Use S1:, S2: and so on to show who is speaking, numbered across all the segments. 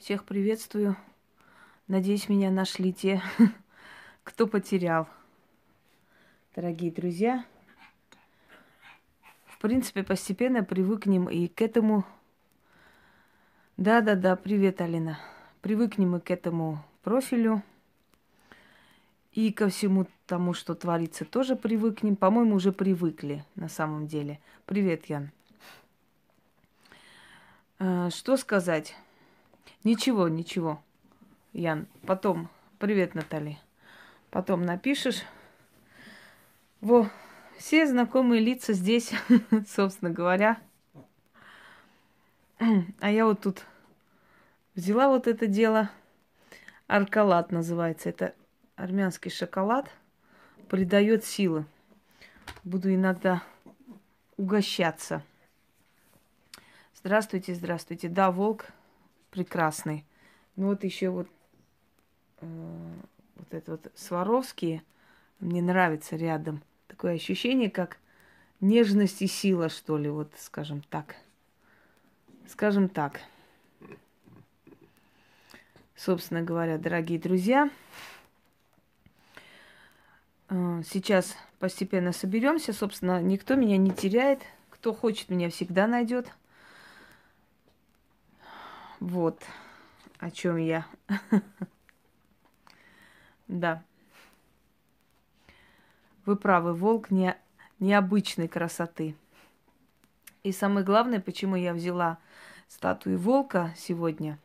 S1: Всех приветствую. Надеюсь, меня нашли те, кто потерял. Дорогие друзья, в принципе, постепенно привыкнем и к этому. Да-да-да, привет, Алина. Привыкнем и к этому профилю. И ко всему тому, что творится, тоже привыкнем. По-моему, уже привыкли на самом деле. Привет, Ян. А, что сказать? Ничего, ничего, Ян. Потом. Привет, Натали. Потом напишешь. Во, все знакомые лица здесь, собственно говоря. А я вот тут взяла вот это дело. Аркалат называется. Это армянский шоколад придает силы. Буду иногда угощаться. Здравствуйте, здравствуйте. Да, волк прекрасный. Ну вот еще вот, э, вот это вот Сваровские мне нравится рядом. Такое ощущение, как нежность и сила, что ли, вот скажем так. Скажем так. Собственно говоря, дорогие друзья, Э, сейчас постепенно соберемся. Собственно, никто меня не теряет. Кто хочет, меня всегда найдет. Вот о чем я. Да. Вы правы, волк не, необычной красоты. И самое главное, почему я взяла статую волка сегодня.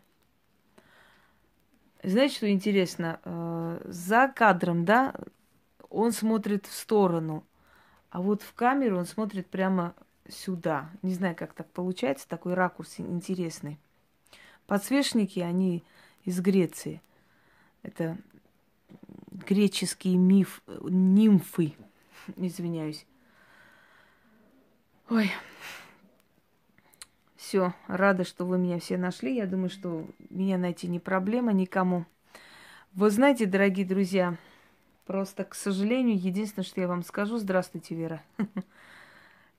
S1: Знаете, что интересно? Э, за кадром, да, он смотрит в сторону, а вот в камеру он смотрит прямо сюда. Не знаю, как так получается, такой ракурс интересный. Подсвечники, они из Греции. Это греческие миф, нимфы, извиняюсь. Ой, все, рада, что вы меня все нашли. Я думаю, что меня найти не проблема никому. Вы знаете, дорогие друзья, Просто, к сожалению, единственное, что я вам скажу, здравствуйте, Вера.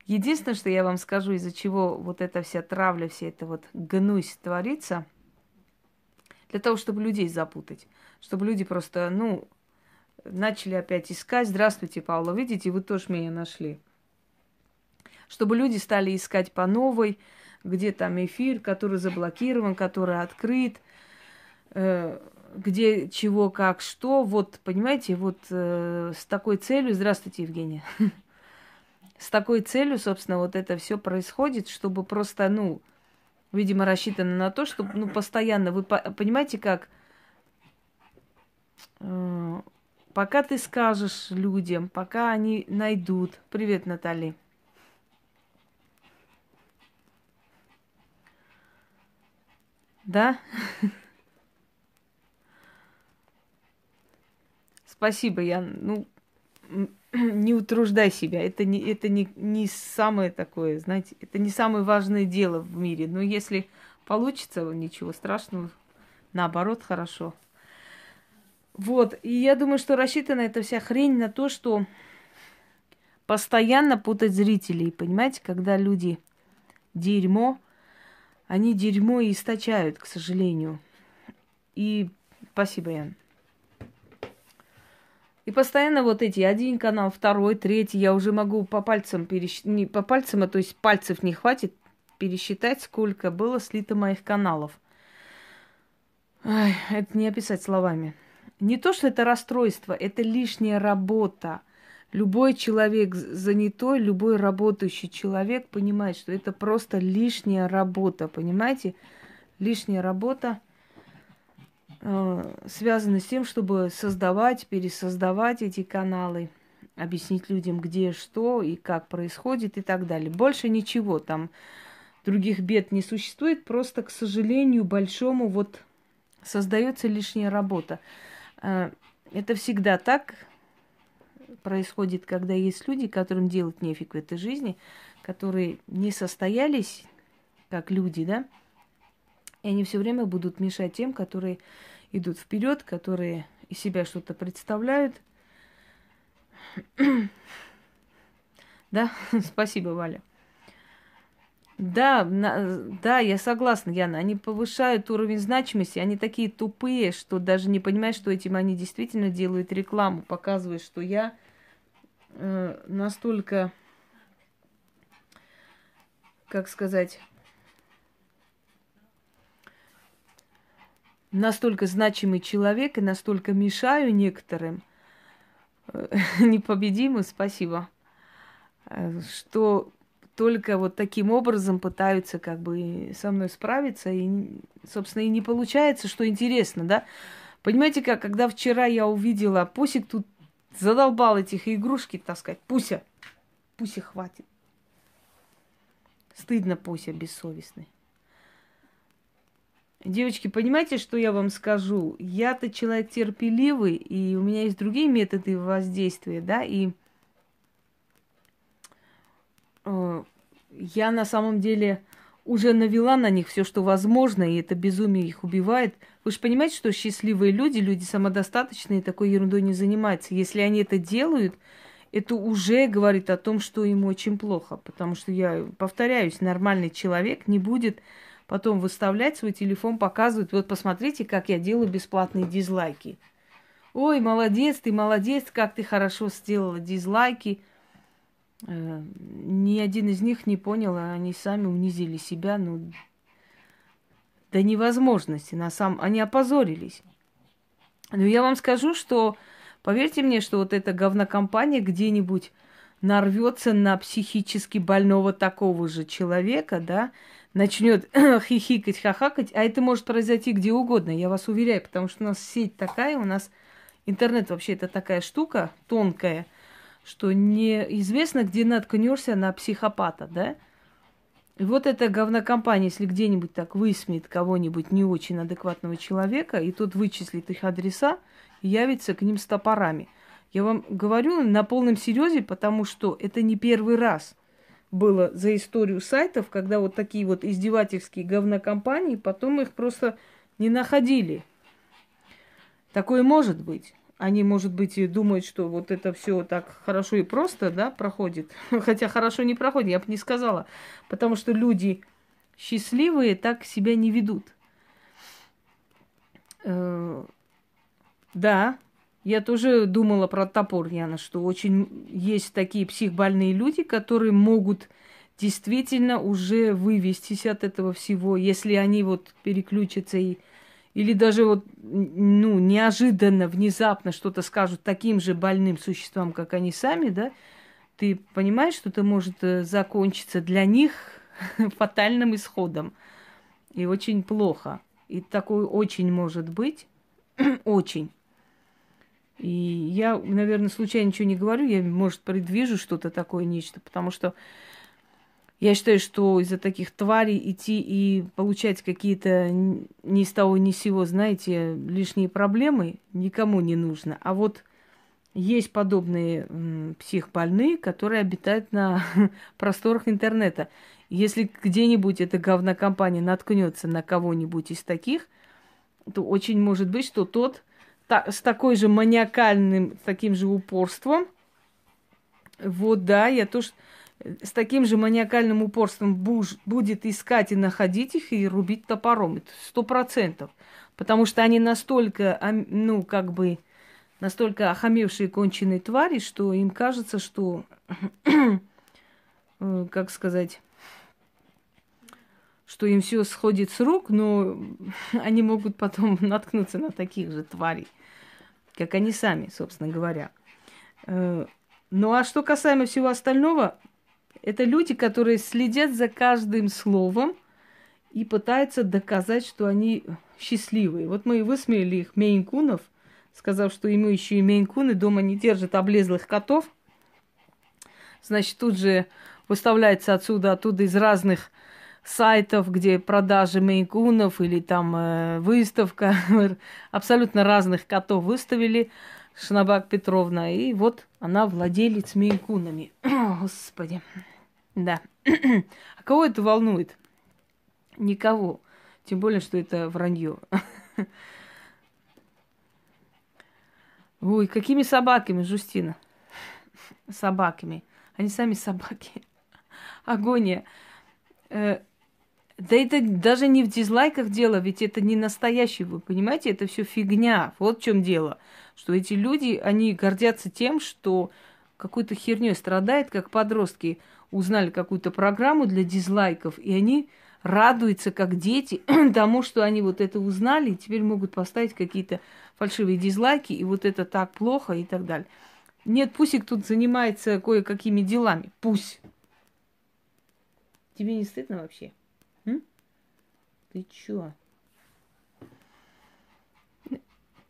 S1: Единственное, что я вам скажу, из-за чего вот эта вся травля, вся эта вот гнусь творится, для того, чтобы людей запутать, чтобы люди просто, ну, начали опять искать. Здравствуйте, Паула, видите, вы тоже меня нашли. Чтобы люди стали искать по новой, где там эфир, который заблокирован, который открыт, э, где, чего, как, что. Вот, понимаете, вот э, с такой целью... Здравствуйте, Евгения. С такой целью, собственно, вот это все происходит, чтобы просто, ну, видимо, рассчитано на то, чтобы, ну, постоянно... Вы понимаете, как... Э, пока ты скажешь людям, пока они найдут... Привет, Натали. Да? Спасибо, я, ну, не утруждай себя. Это не, это не, не самое такое, знаете, это не самое важное дело в мире. Но если получится, ничего страшного, наоборот, хорошо. Вот, и я думаю, что рассчитана эта вся хрень на то, что постоянно путать зрителей, понимаете, когда люди дерьмо, они дерьмо и источают, к сожалению. И спасибо, Ян. И постоянно вот эти один канал, второй, третий, я уже могу по пальцам пересчитать, не по пальцам, а то есть пальцев не хватит пересчитать, сколько было слито моих каналов. Ай, это не описать словами. Не то, что это расстройство, это лишняя работа. Любой человек занятой, любой работающий человек понимает, что это просто лишняя работа, понимаете? Лишняя работа – Э, связаны с тем, чтобы создавать, пересоздавать эти каналы, объяснить людям, где что и как происходит и так далее. Больше ничего там других бед не существует, просто, к сожалению, большому вот создается лишняя работа. Э, это всегда так происходит, когда есть люди, которым делать нефиг в этой жизни, которые не состоялись как люди, да, и они все время будут мешать тем, которые идут вперед, которые из себя что-то представляют. да, спасибо, Валя. Да, на, да, я согласна, Яна. Они повышают уровень значимости, они такие тупые, что даже не понимают, что этим они действительно делают рекламу, показывают, что я э, настолько, как сказать, настолько значимый человек и настолько мешаю некоторым, э, непобедимым, спасибо, э, что только вот таким образом пытаются как бы со мной справиться, и, собственно, и не получается, что интересно, да. Понимаете как, когда вчера я увидела, Пусик тут задолбал этих игрушки таскать. Пуся, Пуся хватит. Стыдно Пуся бессовестный. Девочки, понимаете, что я вам скажу? Я-то человек терпеливый, и у меня есть другие методы воздействия, да, и Э, я на самом деле уже навела на них все, что возможно, и это безумие их убивает. Вы же понимаете, что счастливые люди, люди самодостаточные, такой ерундой не занимаются. Если они это делают, это уже говорит о том, что им очень плохо. Потому что я повторяюсь, нормальный человек не будет потом выставлять свой телефон, показывать, вот посмотрите, как я делаю бесплатные дизлайки. Ой, молодец, ты молодец, как ты хорошо сделала дизлайки – Э, ни один из них не понял, а они сами унизили себя, ну, до невозможности. На самом... Они опозорились. Но я вам скажу, что, поверьте мне, что вот эта говнокомпания где-нибудь нарвется на психически больного такого же человека, да, начнет хихикать, хахакать, а это может произойти где угодно, я вас уверяю, потому что у нас сеть такая, у нас интернет вообще это такая штука тонкая – что неизвестно, где наткнешься на психопата, да? И вот эта говнокомпания, если где-нибудь так высмеет кого-нибудь не очень адекватного человека, и тот вычислит их адреса, явится к ним с топорами. Я вам говорю на полном серьезе, потому что это не первый раз было за историю сайтов, когда вот такие вот издевательские говнокомпании, потом их просто не находили. Такое может быть они, может быть, и думают, что вот это все так хорошо и просто, да, проходит. Хотя хорошо не проходит, я бы не сказала. Потому что люди счастливые так себя не ведут. Э, да, я тоже думала про топор, Яна, что очень есть такие психбольные люди, которые могут действительно уже вывестись от этого всего, если они вот переключатся и или даже вот, ну, неожиданно, внезапно что-то скажут таким же больным существам, как они сами, да, ты понимаешь, что это может э, закончиться для них фатальным исходом. И очень плохо. И такое очень может быть. очень. И я, наверное, случайно ничего не говорю, я, может, предвижу что-то такое, нечто, потому что я считаю, что из-за таких тварей идти и получать какие-то ни с того ни с сего, знаете, лишние проблемы никому не нужно. А вот есть подобные психбольные, которые обитают на просторах интернета. Если где-нибудь эта говнокомпания наткнется на кого-нибудь из таких, то очень может быть, что тот та, с такой же маниакальным, таким же упорством, вот да, я тоже с таким же маниакальным упорством буж, будет искать и находить их и рубить топором. Это сто процентов. Потому что они настолько, ну, как бы, настолько охамевшие конченые твари, что им кажется, что, э, как сказать, что им все сходит с рук, но они могут потом наткнуться на таких же тварей, как они сами, собственно говоря. Э, ну а что касаемо всего остального, это люди, которые следят за каждым словом и пытаются доказать, что они счастливые. Вот мы и высмеяли их мейнкунов, сказав, что ему еще и мейнкуны дома не держат облезлых котов. Значит, тут же выставляется отсюда, оттуда из разных сайтов, где продажи мейнкунов или там э, выставка, абсолютно разных котов выставили. Шнабак Петровна, и вот она владелец мейнкунами. Господи. Да. А кого это волнует? Никого. Тем более, что это вранье. Ой, какими собаками, Жустина? Собаками. Они сами собаки. Агония. Э, да это даже не в дизлайках дело, ведь это не настоящий, вы понимаете, это все фигня. Вот в чем дело. Что эти люди, они гордятся тем, что какой-то херней страдает, как подростки узнали какую-то программу для дизлайков, и они радуются, как дети, тому, что они вот это узнали, и теперь могут поставить какие-то фальшивые дизлайки, и вот это так плохо и так далее. Нет, Пусик тут занимается кое-какими делами. Пусть. Тебе не стыдно вообще? М? Ты чё?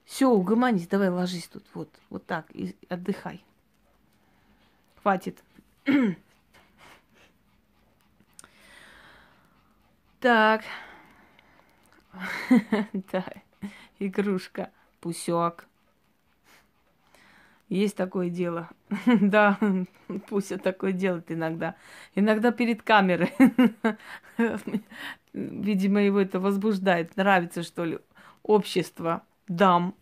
S1: Все, угомонись, давай ложись тут, вот, вот так, и отдыхай. Хватит. так. да, игрушка, пусек. Есть такое дело. да, пусть такое делает иногда. Иногда перед камерой. Видимо, его это возбуждает. Нравится, что ли, общество дам.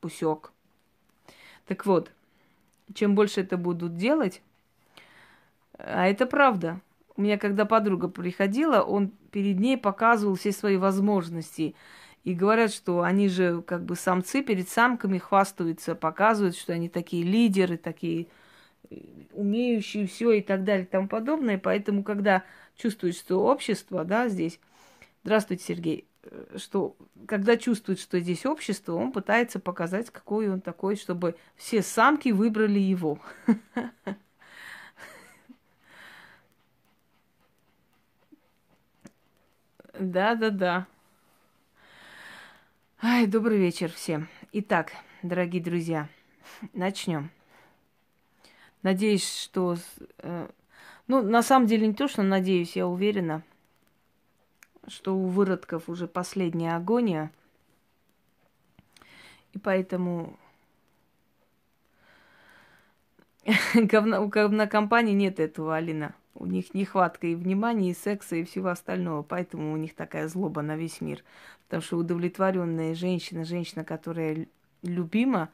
S1: Пусек. Так вот, чем больше это будут делать, а это правда. У меня, когда подруга приходила, он перед ней показывал все свои возможности. И говорят, что они же как бы самцы перед самками хвастаются, показывают, что они такие лидеры, такие э, умеющие все и так далее и тому подобное. Поэтому, когда чувствует, что общество, да, здесь... Здравствуйте, Сергей. Э, что когда чувствует, что здесь общество, он пытается показать, какой он такой, чтобы все самки выбрали его. Да, да, да. Ай, добрый вечер всем. Итак, дорогие друзья, начнем. Надеюсь, что... Э, ну, на самом деле не то, что надеюсь, я уверена, что у выродков уже последняя агония. И поэтому у говнокомпании нет этого, Алина. У них нехватка и внимания, и секса, и всего остального. Поэтому у них такая злоба на весь мир. Потому что удовлетворенная женщина, женщина, которая любима,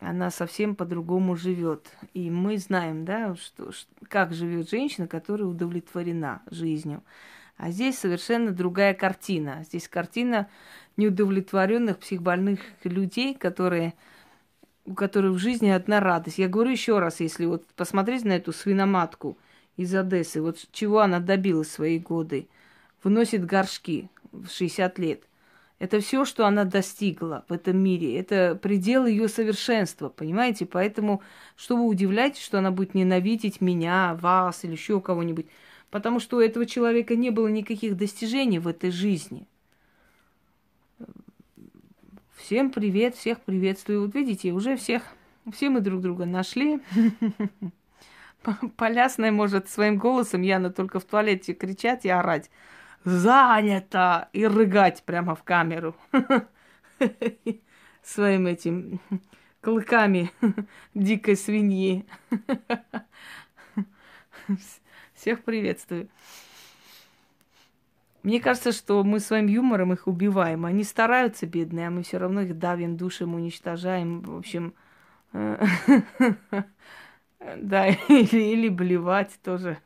S1: она совсем по-другому живет. И мы знаем, да, что, как живет женщина, которая удовлетворена жизнью. А здесь совершенно другая картина. Здесь картина неудовлетворенных психбольных людей, которые, у которых в жизни одна радость. Я говорю еще раз, если вот посмотреть на эту свиноматку – из Одессы, вот чего она добилась в свои годы, выносит горшки в 60 лет. Это все, что она достигла в этом мире. Это предел ее совершенства, понимаете? Поэтому, что вы удивляетесь, что она будет ненавидеть меня, вас или еще кого-нибудь? Потому что у этого человека не было никаких достижений в этой жизни. Всем привет, всех приветствую. Вот видите, уже всех, все мы друг друга нашли. Полясная может своим голосом, Яна, только в туалете кричать и орать. Занято! И рыгать прямо в камеру. Своим этим клыками дикой свиньи. Всех приветствую. Мне кажется, что мы своим юмором их убиваем. Они стараются, бедные, а мы все равно их давим, душим, уничтожаем. В общем, Да, или, или блевать тоже.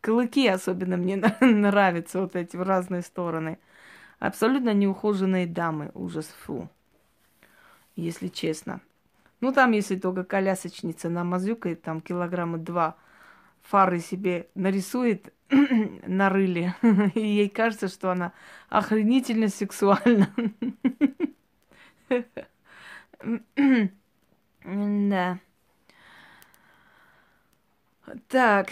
S1: Клыки особенно мне нравятся, вот эти в разные стороны. Абсолютно неухоженные дамы, ужас, фу. Если честно. Ну, там, если только колясочница намазюкает, там килограмма два фары себе нарисует на рыле, и ей кажется, что она охренительно сексуальна. Да. Так,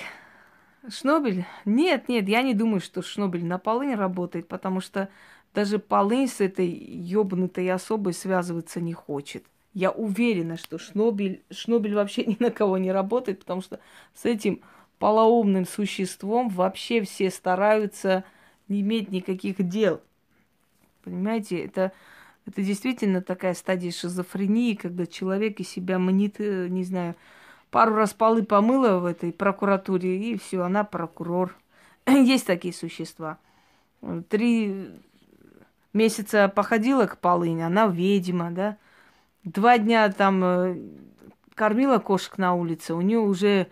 S1: Шнобель? Нет, нет, я не думаю, что Шнобель на полынь работает, потому что даже полынь с этой ёбнутой особой связываться не хочет. Я уверена, что Шнобель, Шнобель вообще ни на кого не работает, потому что с этим полоумным существом вообще все стараются не иметь никаких дел. Понимаете, это, это действительно такая стадия шизофрении, когда человек из себя манит, э, не знаю, пару раз полы помыла в этой прокуратуре, и все, она прокурор. Есть такие существа. Три месяца походила к полыни, она ведьма, да. Два дня там э, кормила кошек на улице, у нее уже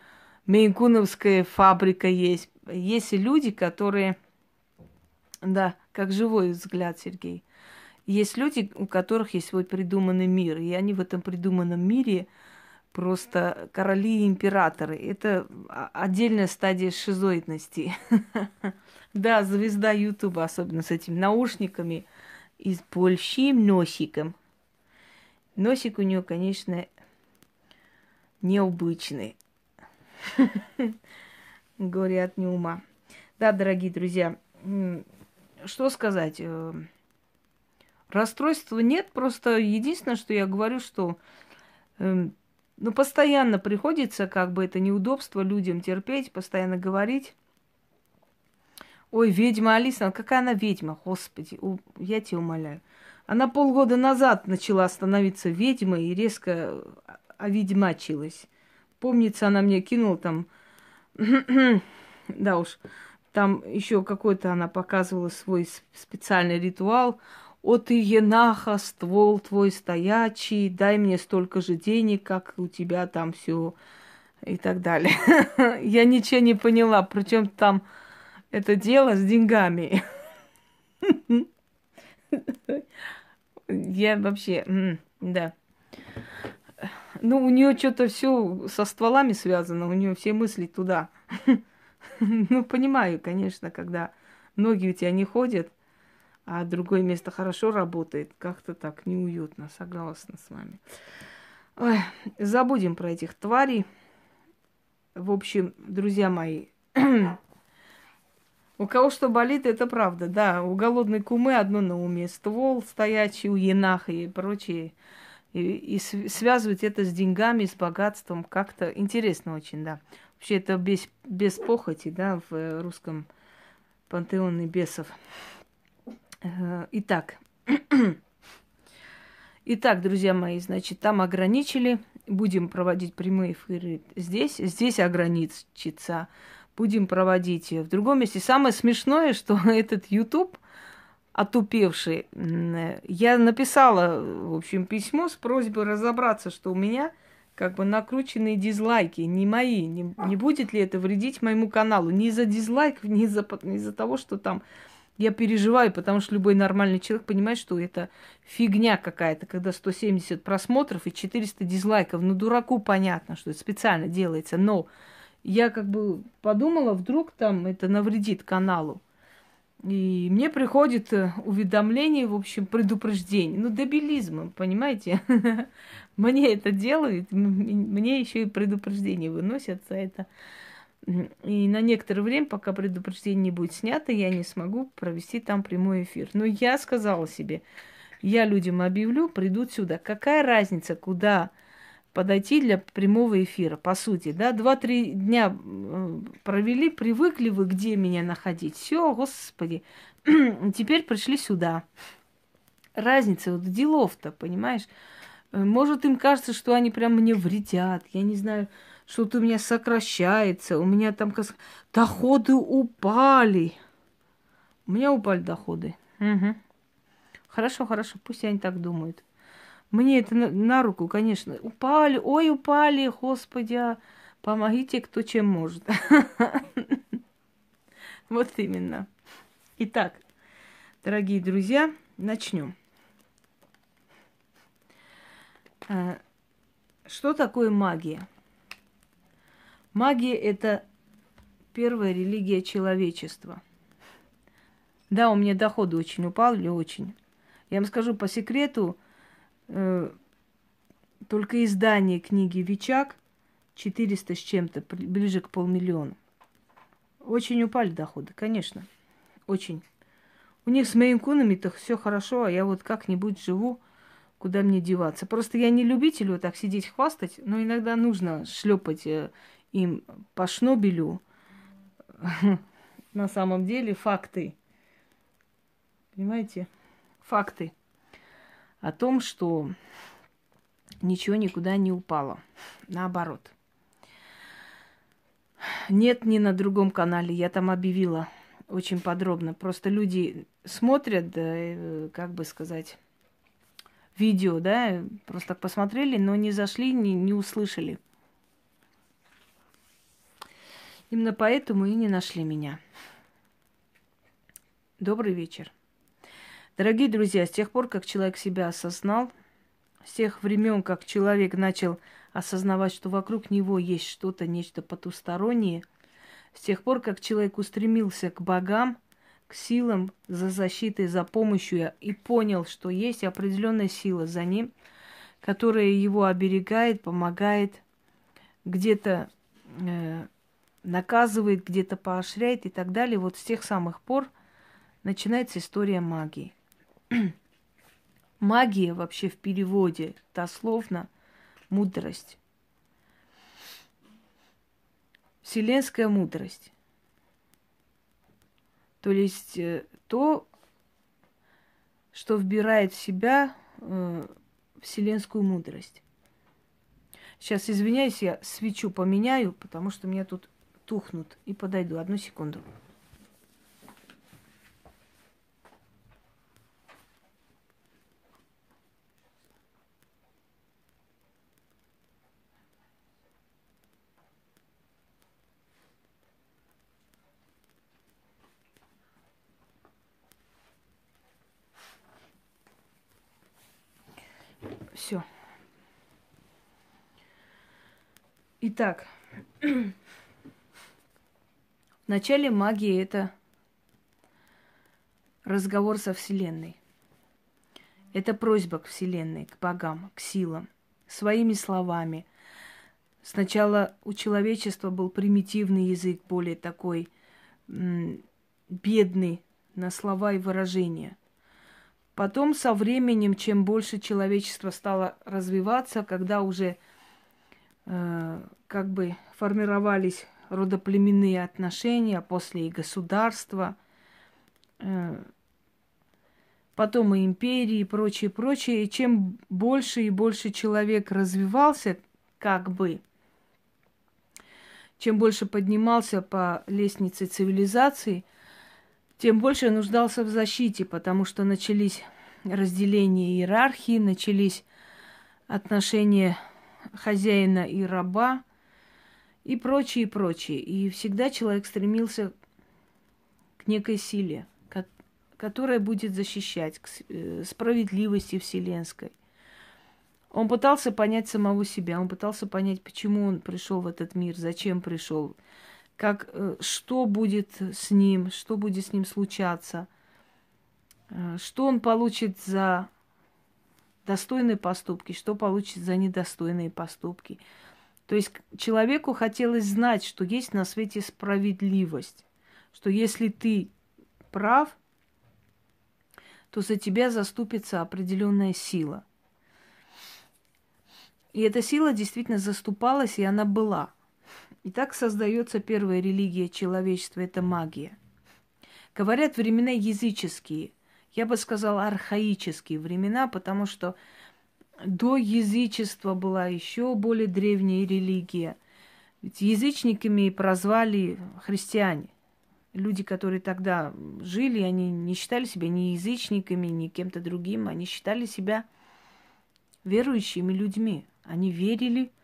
S1: Мейнкуновская фабрика есть. Есть люди, которые, да, как живой взгляд, Сергей. Есть люди, у которых есть свой придуманный мир, и они в этом придуманном мире просто короли и императоры. Это отдельная стадия шизоидности. Да, звезда Ютуба, особенно с этими наушниками и с большим носиком. Носик у нее, конечно, необычный. Горе от неума. Да, дорогие друзья, что сказать? Э, расстройства нет, просто единственное, что я говорю, что эм, ну, постоянно приходится, как бы это неудобство людям терпеть, постоянно говорить. Ой, ведьма Алиса, какая она ведьма, господи, я тебя умоляю. Она полгода назад начала становиться ведьмой и резко оведьмачилась. Помнится, она мне кинула там, да уж, там еще какой-то она показывала свой специальный ритуал. «О ты, енаха, ствол твой стоячий, дай мне столько же денег, как у тебя там все и так далее. Я ничего не поняла, причем там это дело с деньгами. Я вообще, да. Ну, у нее что-то все со стволами связано, у нее все мысли туда. Ну, понимаю, конечно, когда ноги у тебя не ходят, а другое место хорошо работает, как-то так неуютно, согласна с вами. Ой, забудем про этих тварей. В общем, друзья мои, у кого что болит, это правда, да. У голодной кумы одно на уме. Ствол стоячий у енаха и прочее. И, и связывать это с деньгами, с богатством как-то интересно очень, да. Вообще это без, без похоти, да, в русском пантеоне бесов. Э, итак, Итак, друзья мои, значит, там ограничили. Будем проводить прямые эфиры здесь. Здесь ограничится. Будем проводить в другом месте. Самое смешное, что этот YouTube отупевший, я написала, в общем, письмо с просьбой разобраться, что у меня как бы накрученные дизлайки, не мои. Не, не будет ли это вредить моему каналу? Не из-за дизлайков, не из-за, не из-за того, что там я переживаю, потому что любой нормальный человек понимает, что это фигня какая-то, когда 170 просмотров и 400 дизлайков. Ну, дураку понятно, что это специально делается. Но я как бы подумала, вдруг там это навредит каналу. И мне приходит э, уведомление, в общем, предупреждение. Ну, дебилизм, понимаете? Мне это делают, мне еще и предупреждение выносят за это. И на некоторое время, пока предупреждение не будет снято, я не смогу провести там прямой эфир. Но я сказала себе, я людям объявлю, придут сюда. Какая разница, куда подойти для прямого эфира, по сути, да? Два-три дня провели, привыкли вы, где меня находить. Все, господи, теперь пришли сюда. Разница, вот делов-то, понимаешь? Э, может, им кажется, что они прям мне вредят, я не знаю, что-то у меня сокращается, у меня там доходы упали. У меня упали доходы. Угу. Хорошо, хорошо, пусть они так думают. Мне это на, на руку, конечно. Упали, ой, упали, господи, а помогите, кто чем может. Вот именно. Итак, дорогие друзья, начнем. А, что такое магия? Магия – это первая религия человечества. Да, у меня доходы очень упали, очень. Я вам скажу по секрету, э, только издание книги «Вичак» 400 с чем-то, ближе к полмиллиона. Очень упали доходы, конечно. Очень. У них с мейнкунами-то все хорошо, а я вот как-нибудь живу, куда мне деваться. Просто я не любитель вот так сидеть хвастать, но иногда нужно шлепать э, им по шнобелю на самом деле факты. Понимаете? Факты о том, что ничего никуда не упало. Наоборот. Нет, ни на другом канале. Я там объявила очень подробно. Просто люди смотрят, да, э, как бы сказать, видео, да, просто посмотрели, но не зашли, не, не услышали. Именно поэтому и не нашли меня. Добрый вечер. Дорогие друзья, с тех пор, как человек себя осознал, с тех времен, как человек начал осознавать, что вокруг него есть что-то, нечто потустороннее, с тех пор, как человек устремился к богам, к силам за защитой, за помощью и понял, что есть определенная сила за ним, которая его оберегает, помогает, где-то э, наказывает, где-то поощряет и так далее. Вот с тех самых пор начинается история магии. Магия вообще в переводе дословно мудрость. Вселенская мудрость. То есть э, то, что вбирает в себя э, вселенскую мудрость. Сейчас, извиняюсь, я свечу поменяю, потому что меня тут тухнут. И подойду. Одну секунду. Все. Итак, в начале магии это разговор со Вселенной. Это просьба к Вселенной, к богам, к силам, своими словами. Сначала у человечества был примитивный язык, более такой м- бедный на слова и выражения – Потом со временем, чем больше человечество стало развиваться, когда уже э, как бы формировались родоплеменные отношения, после и государства, э, потом и империи и прочее, прочее. И чем больше и больше человек развивался, как бы, чем больше поднимался по лестнице цивилизации – тем больше нуждался в защите, потому что начались разделения иерархии, начались отношения хозяина и раба и прочее, и прочее. И всегда человек стремился к некой силе, которая будет защищать, к э, справедливости вселенской. Он пытался понять самого себя, он пытался понять, почему он пришел в этот мир, зачем пришел, как, э, что будет с ним, что будет с ним случаться, э, что он получит за достойные поступки, что получит за недостойные поступки. То есть человеку хотелось знать, что есть на свете справедливость, что если ты прав, то за тебя заступится определенная сила. И эта сила действительно заступалась, и она была – и так создается первая религия человечества – это магия. Говорят, времена языческие. Я бы сказала, архаические времена, потому что до язычества была еще более древняя религия. Ведь язычниками прозвали христиане. Люди, которые тогда жили, они не считали себя ни язычниками, ни кем-то другим, они считали себя верующими людьми. Они верили –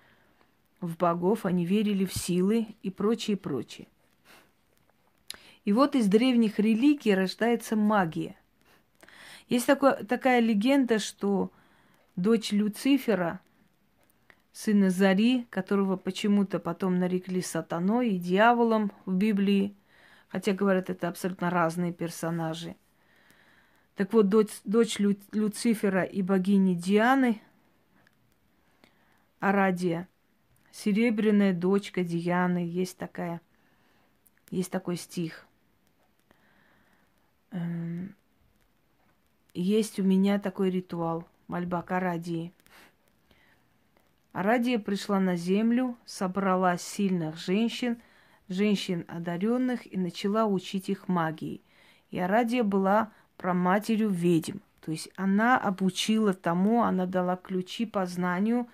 S1: в богов, они верили в силы и прочее, прочее. И вот из древних религий рождается магия. Есть такое, такая легенда, что дочь Люцифера, сына Зари, которого почему-то потом нарекли сатаной и дьяволом в Библии, хотя, говорят, это абсолютно разные персонажи. Так вот, дочь, дочь Лю, Люцифера и богини Дианы, Арадия – Серебряная дочка Дианы, есть такая, есть такой стих. Эм, есть у меня такой ритуал, мольба к Арадии. Арадия пришла на землю, собрала сильных женщин, женщин одаренных и начала учить их магии. И Арадия была про матерью ведьм. То есть она обучила тому, она дала ключи по знанию.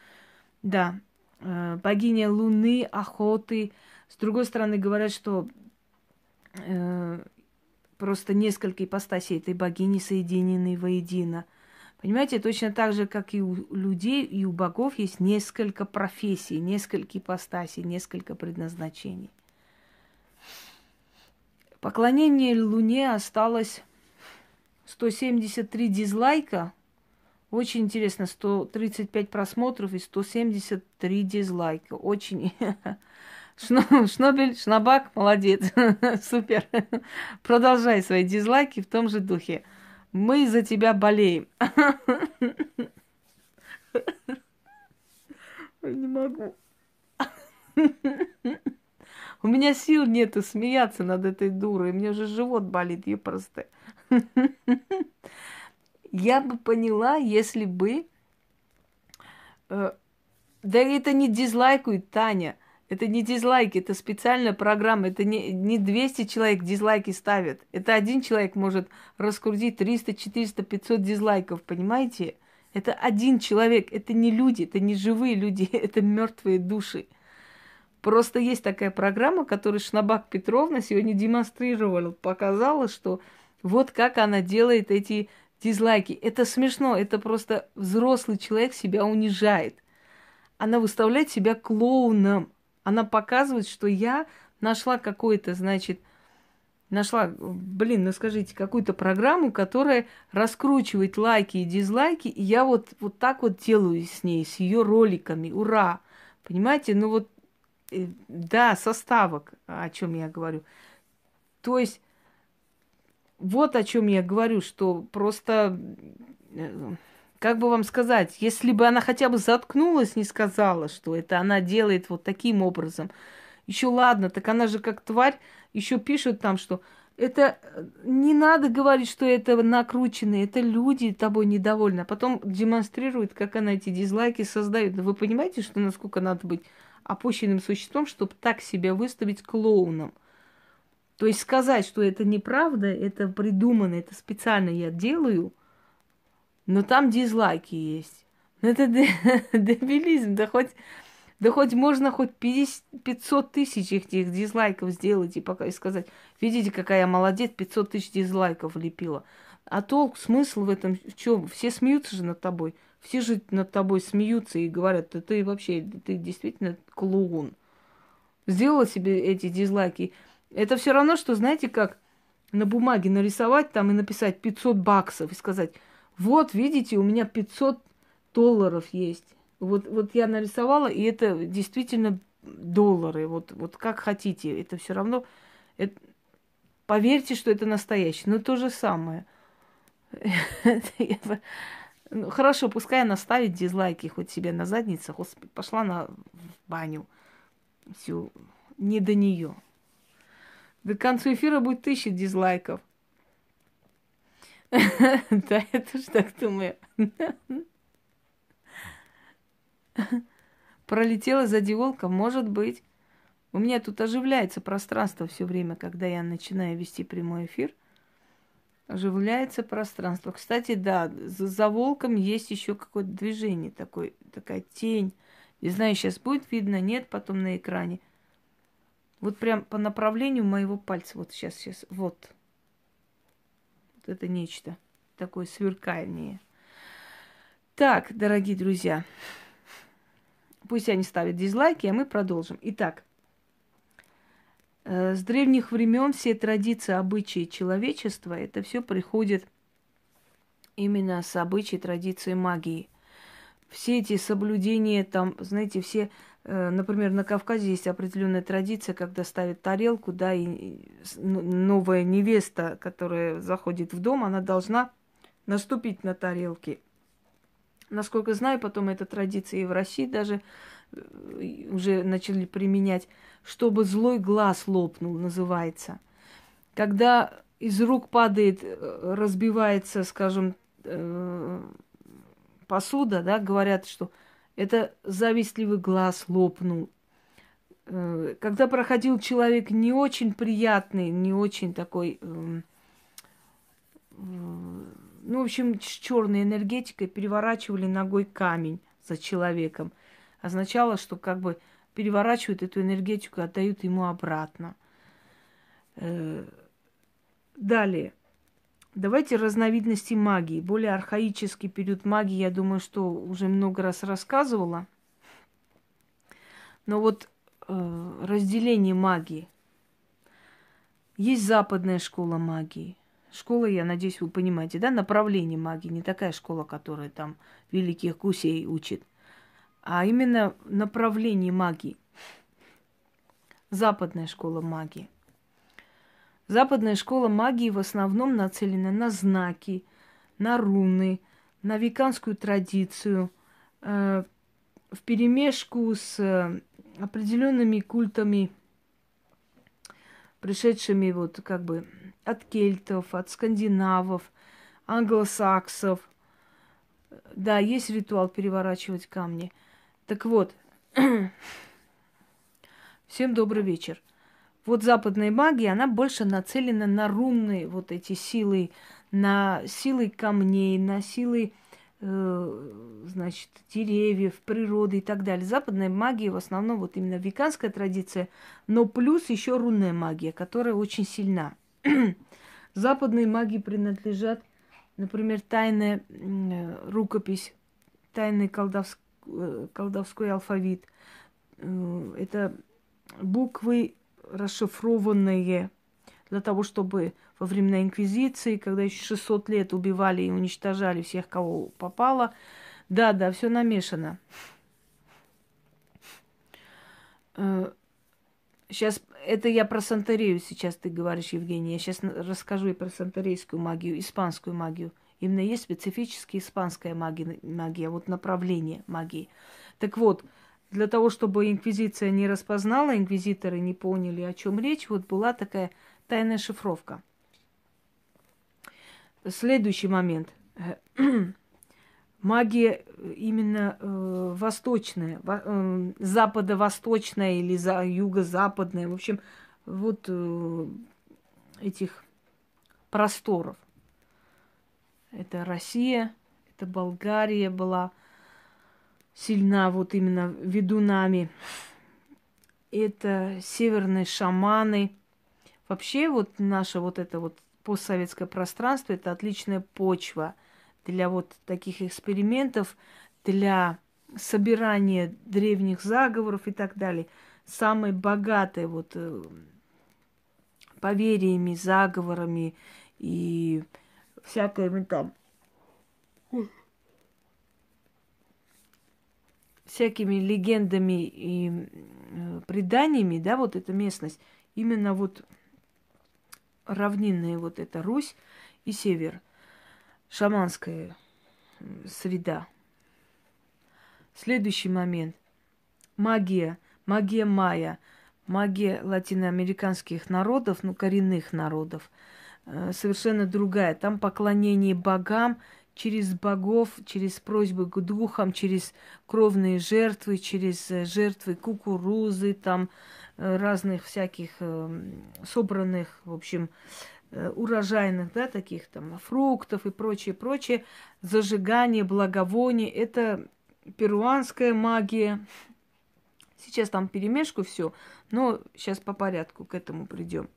S1: Да, э, богиня Луны, охоты. С другой стороны, говорят, что э, просто несколько ипостасей этой богини соединены воедино. Понимаете, точно так же, как и у людей, и у богов есть несколько профессий, несколько ипостасей, несколько предназначений. Поклонение Луне осталось 173 дизлайка. Очень интересно, 135 просмотров и 173 дизлайка. Очень Шнобель, Шнабак, молодец, супер. Продолжай свои дизлайки в том же духе. Мы за тебя болеем. Ой, не могу. У меня сил нету смеяться над этой дурой. У меня уже живот болит, ее просто. Я бы поняла, если бы... Э, да это не дизлайкует Таня. Это не дизлайки, это специальная программа. Это не, не 200 человек дизлайки ставят. Это один человек может раскрутить 300, 400, 500 дизлайков, понимаете? Это один человек, это не люди, это не живые люди, это мертвые души. Просто есть такая программа, которую Шнабак Петровна сегодня демонстрировала, показала, что вот как она делает эти дизлайки. Это смешно, это просто взрослый человек себя унижает. Она выставляет себя клоуном. Она показывает, что я нашла какой-то, значит, нашла, блин, ну скажите, какую-то программу, которая раскручивает лайки и дизлайки, и я вот, вот так вот делаю с ней, с ее роликами. Ура! Понимаете? Ну вот, э, да, составок, о чем я говорю. То есть, вот о чем я говорю, что просто э, как бы вам сказать, если бы она хотя бы заткнулась, не сказала, что это она делает вот таким образом, еще ладно, так она же как тварь, еще пишет там, что это не надо говорить, что это накрученные, это люди тобой недовольны, а потом демонстрирует, как она эти дизлайки создает. Вы понимаете, что насколько надо быть опущенным существом, чтобы так себя выставить клоуном? То есть сказать, что это неправда, это придумано, это специально я делаю – но там дизлайки есть. Ну, это дебилизм, да хоть, да хоть можно хоть 50, 500 тысяч этих дизлайков сделать и пока и сказать, видите, какая я молодец, 500 тысяч дизлайков лепила. А толк, смысл в этом в чем? Все смеются же над тобой. Все же над тобой смеются и говорят, да ты вообще, ты действительно клоун. Сделала себе эти дизлайки. Это все равно, что, знаете, как на бумаге нарисовать там и написать 500 баксов и сказать, вот, видите, у меня 500 долларов есть. Вот, вот я нарисовала, и это действительно доллары. Вот, вот как хотите. Это все равно... Это, поверьте, что это настоящее. Но то же самое. Ну, хорошо, пускай она ставит дизлайки хоть себе на. Господи, пошла на баню. Все, не до нее. До конца эфира будет тысяча дизлайков. Да, я тоже так думаю. Пролетела за волка, может быть. У меня тут оживляется пространство все время, когда я начинаю вести прямой эфир. Оживляется пространство. Кстати, да, за, за волком есть еще какое-то движение, такой, такая тень. Не знаю, сейчас будет видно, нет, потом на экране. Вот прям по направлению моего пальца. Вот сейчас, сейчас, вот это нечто такое сверкание. Так, дорогие друзья, пусть они ставят дизлайки, а мы продолжим. Итак, э, с древних времен все традиции, обычаи человечества, это все приходит именно с обычаи, традиции магии. Все эти соблюдения, там, знаете, все например, на Кавказе есть определенная традиция, когда ставят тарелку, да, и новая невеста, которая заходит в дом, она должна наступить на тарелки. Насколько знаю, потом эта традиция и в России даже э, уже начали применять, чтобы злой глаз лопнул, называется. Когда из рук падает, э, разбивается, скажем, посуда, да, говорят, что это завистливый глаз лопнул. Э, когда проходил человек не очень приятный, не очень такой, эм, ну, в общем, с черной энергетикой, переворачивали ногой камень за человеком. Означало, что как бы переворачивают эту энергетику, отдают ему обратно. Э, далее. Давайте разновидности магии. Более архаический период магии, я думаю, что уже много раз рассказывала. Но вот э, разделение магии. Есть западная школа магии. Школа, я надеюсь, вы понимаете, да, направление магии, не такая школа, которая там великих гусей учит, а именно направление магии. Западная школа магии. Западная школа магии в основном нацелена на знаки, на руны, на веканскую традицию, э, в перемешку с э, определенными культами, пришедшими вот как бы от кельтов, от скандинавов, англосаксов. Да, есть ритуал переворачивать камни. Так вот, всем добрый вечер. Вот западная магия, она больше нацелена на рунные вот эти силы, на силы камней, на силы, э, значит, деревьев, природы и так далее. Западная магия в основном вот именно веканская традиция, но плюс еще рунная магия, которая очень сильна. Западной магии принадлежат, например, тайная э, рукопись, тайный колдовск, э, колдовской алфавит. Э, это буквы расшифрованные для того, чтобы во времена Инквизиции, когда еще 600 лет убивали и уничтожали всех, кого попало. Да, да, все намешано. Сейчас, это я про Сантерею сейчас ты говоришь, Евгений. Я сейчас расскажу и про сантерейскую магию, испанскую магию. Именно есть специфическая испанская магия, магия, вот направление магии. Так вот, для того, чтобы инквизиция не распознала, инквизиторы не поняли, о чем речь, вот была такая тайная шифровка. Следующий момент. Магия именно э, восточная, э, западо-восточная или за, юго-западная, в общем, вот э, этих просторов. Это Россия, это Болгария была сильна вот именно ведунами. Это северные шаманы. Вообще вот наше вот это вот постсоветское пространство – это отличная почва – для вот таких экспериментов, для собирания древних заговоров и так далее. Самые богатые вот э, поверьями, заговорами и всякими там всякими легендами и преданиями, да, вот эта местность, именно вот равнинная вот эта Русь и север шаманская среда. Следующий момент. Магия. Магия майя. Магия латиноамериканских народов, ну, коренных народов, э, совершенно другая. Там поклонение богам через богов, через просьбы к духам, через кровные жертвы, через э, жертвы кукурузы, там э, разных всяких собранных, в общем, Э, урожайных, да, таких там фруктов и прочее, прочее, зажигание, благовоний. Это перуанская магия. Сейчас там перемешку все, но сейчас по порядку к этому придем.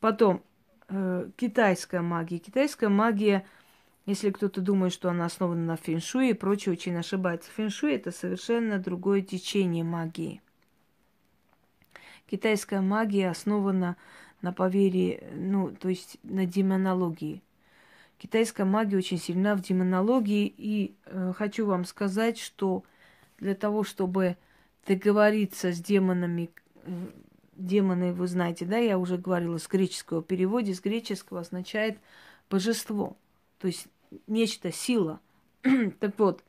S1: Потом э, китайская магия. Китайская магия, если кто-то думает, что она основана на фэншуе и прочее, очень ошибается. Фэншуй это совершенно другое течение магии. Китайская магия основана на поверье, ну, то есть на демонологии. Китайская магия очень сильна в демонологии, и э, хочу вам сказать, что для того, чтобы договориться с демонами, э, демоны, вы знаете, да, я уже говорила, с греческого переводе, с греческого означает божество, то есть нечто, сила. так вот,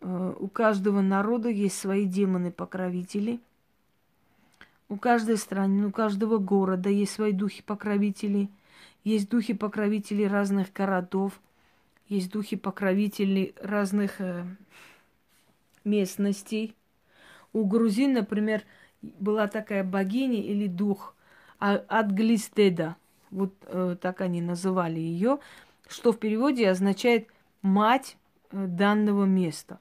S1: э, у каждого народа есть свои демоны-покровители – у каждой страны, у каждого города есть свои духи-покровители. Есть духи-покровители разных городов. Есть духи-покровители разных э, местностей. У грузин, например, была такая богиня или дух Адглистеда. Вот э, так они называли ее, что в переводе означает мать э, данного места.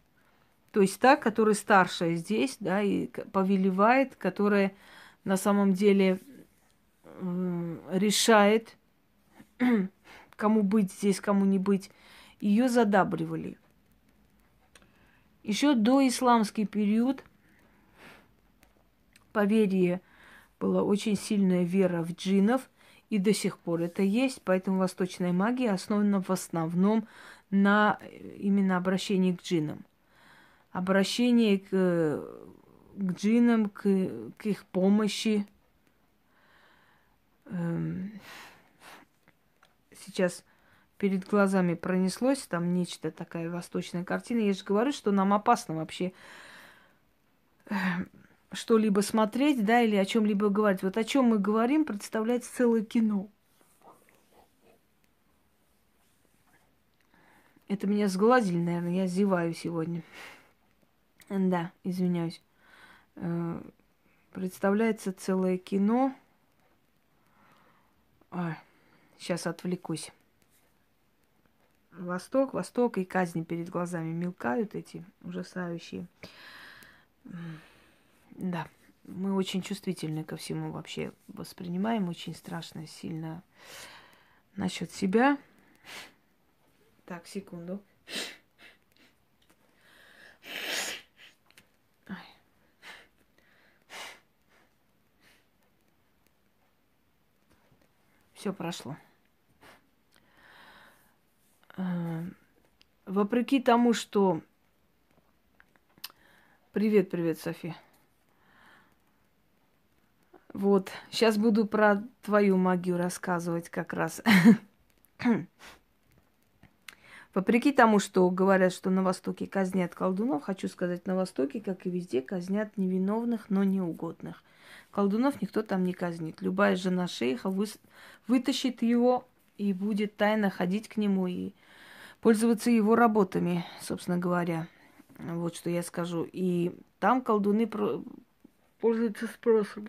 S1: То есть та, которая старшая здесь, да, и повелевает, которая на самом деле решает, кому быть здесь, кому не быть, ее задабривали. Еще до исламский период поверье была очень сильная вера в джинов, и до сих пор это есть, поэтому восточная магия основана в основном на э, именно обращении к джинам. Обращение к, к джинам, к, к их помощи. Эм, сейчас перед глазами пронеслось там нечто такая восточная картина. Я же говорю, что нам опасно вообще эм, что-либо смотреть, да, или о чем-либо говорить. Вот о чем мы говорим, представляется целое кино. Это меня сглазили, наверное, я зеваю сегодня. Да, извиняюсь. Э, представляется целое кино. Ой, сейчас отвлекусь. Восток, Восток и казни перед глазами мелкают эти ужасающие. Да, мы очень чувствительны ко всему вообще, воспринимаем очень страшно, сильно насчет себя. Так, секунду. Все прошло. Э, вопреки тому, что... Привет, привет, София. Вот, сейчас буду про твою магию рассказывать как раз. Вопреки тому, что говорят, что на Востоке казнят колдунов, хочу сказать, на Востоке, как и везде, казнят невиновных, но неугодных. Колдунов никто там не казнит. Любая жена шейха вы... вытащит его и будет тайно ходить к нему и пользоваться его работами, собственно говоря. Вот что я скажу. И там колдуны про... пользуются спросом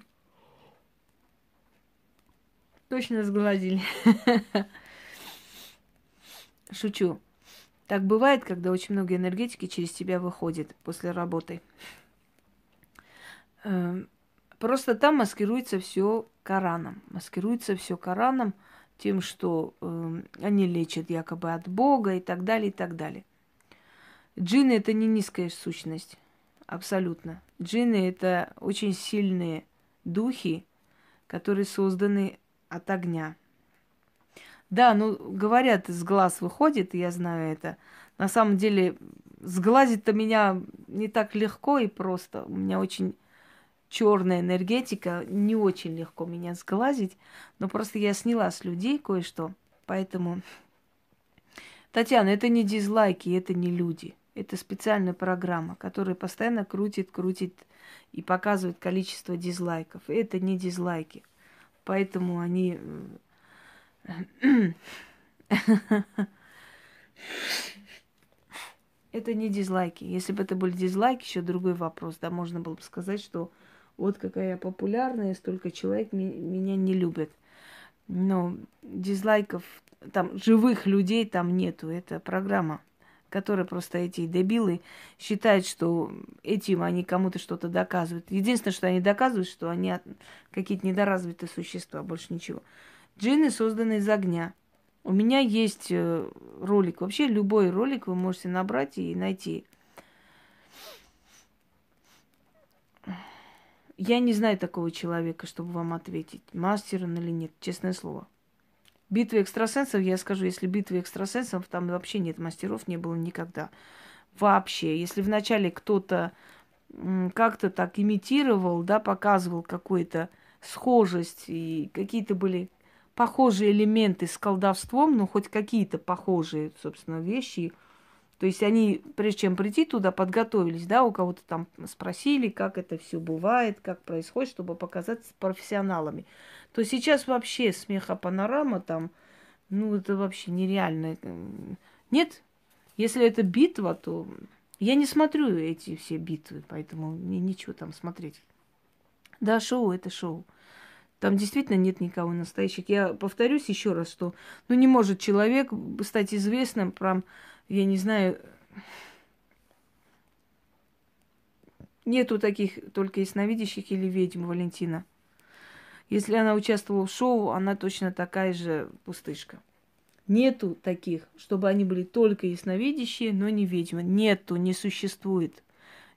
S1: точно сглазили. Шучу. Так бывает, когда очень много энергетики через тебя выходит после работы. Эм, просто там маскируется все Кораном. Маскируется все Кораном тем, что э, они лечат якобы от Бога и так далее, и так далее. Джины это не низкая сущность. Абсолютно. Джины это очень сильные духи, которые созданы от огня. Да, ну, говорят, из глаз выходит, я знаю это. На самом деле, сглазить-то меня не так легко и просто. У меня очень черная энергетика, не очень легко меня сглазить. Но просто я сняла с людей кое-что, поэтому... Татьяна, это не дизлайки, это не люди. Это специальная программа, которая постоянно крутит, крутит и показывает количество дизлайков. Это не дизлайки. Поэтому они... Э, это не дизлайки. Если бы это были дизлайки, еще другой вопрос. Да, можно было бы сказать, что вот какая я популярная, столько человек меня не любят. Но дизлайков, там, живых людей там нету. Это программа которые просто эти дебилы считают, что этим они кому-то что-то доказывают. Единственное, что они доказывают, что они какие-то недоразвитые существа, больше ничего. Джинны созданы из огня. У меня есть э, ролик, вообще любой ролик вы можете набрать и найти. Я не знаю такого человека, чтобы вам ответить, мастер он или нет, честное слово. Битвы экстрасенсов, я скажу, если битвы экстрасенсов, там вообще нет мастеров, не было никогда. Вообще. Если вначале кто-то как-то так имитировал, да, показывал какую-то схожесть, и какие-то были похожие элементы с колдовством, ну, хоть какие-то похожие, собственно, вещи. То есть они, прежде чем прийти туда, подготовились, да, у кого-то там спросили, как это все бывает, как происходит, чтобы показаться профессионалами то сейчас вообще смехопанорама там, ну, это вообще нереально. Нет, если это битва, то я не смотрю эти все битвы, поэтому мне ничего там смотреть. Да, шоу это шоу. Там действительно нет никого настоящих. Я повторюсь еще раз, что ну не может человек стать известным, прям, я не знаю, нету таких только ясновидящих или ведьм Валентина. Если она участвовала в шоу, она точно такая же пустышка. Нету таких, чтобы они были только ясновидящие, но не ведьмы. Нету, не существует.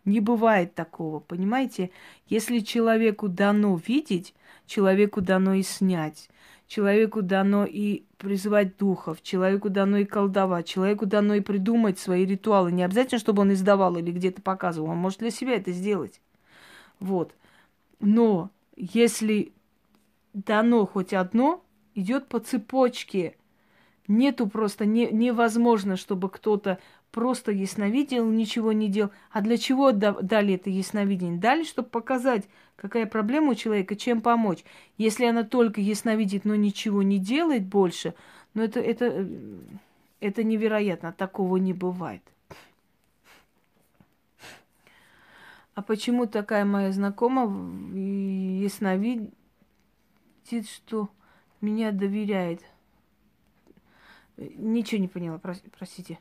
S1: Не бывает такого, понимаете? Если человеку дано видеть, человеку дано и снять, человеку дано и призывать духов, человеку дано и колдовать, человеку дано и придумать свои ритуалы. Не обязательно, чтобы он издавал или где-то показывал, он может для себя это сделать. Вот. Но если дано хоть одно, идет по цепочке. Нету просто, не, невозможно, чтобы кто-то просто ясновидел, ничего не делал. А для чего дали это ясновидение? Дали, чтобы показать, какая проблема у человека, чем помочь. Если она только ясновидит, но ничего не делает больше, ну это, это, это невероятно, такого не бывает. А почему такая моя знакомая ясновидит, что меня доверяет? Ничего не поняла, простите.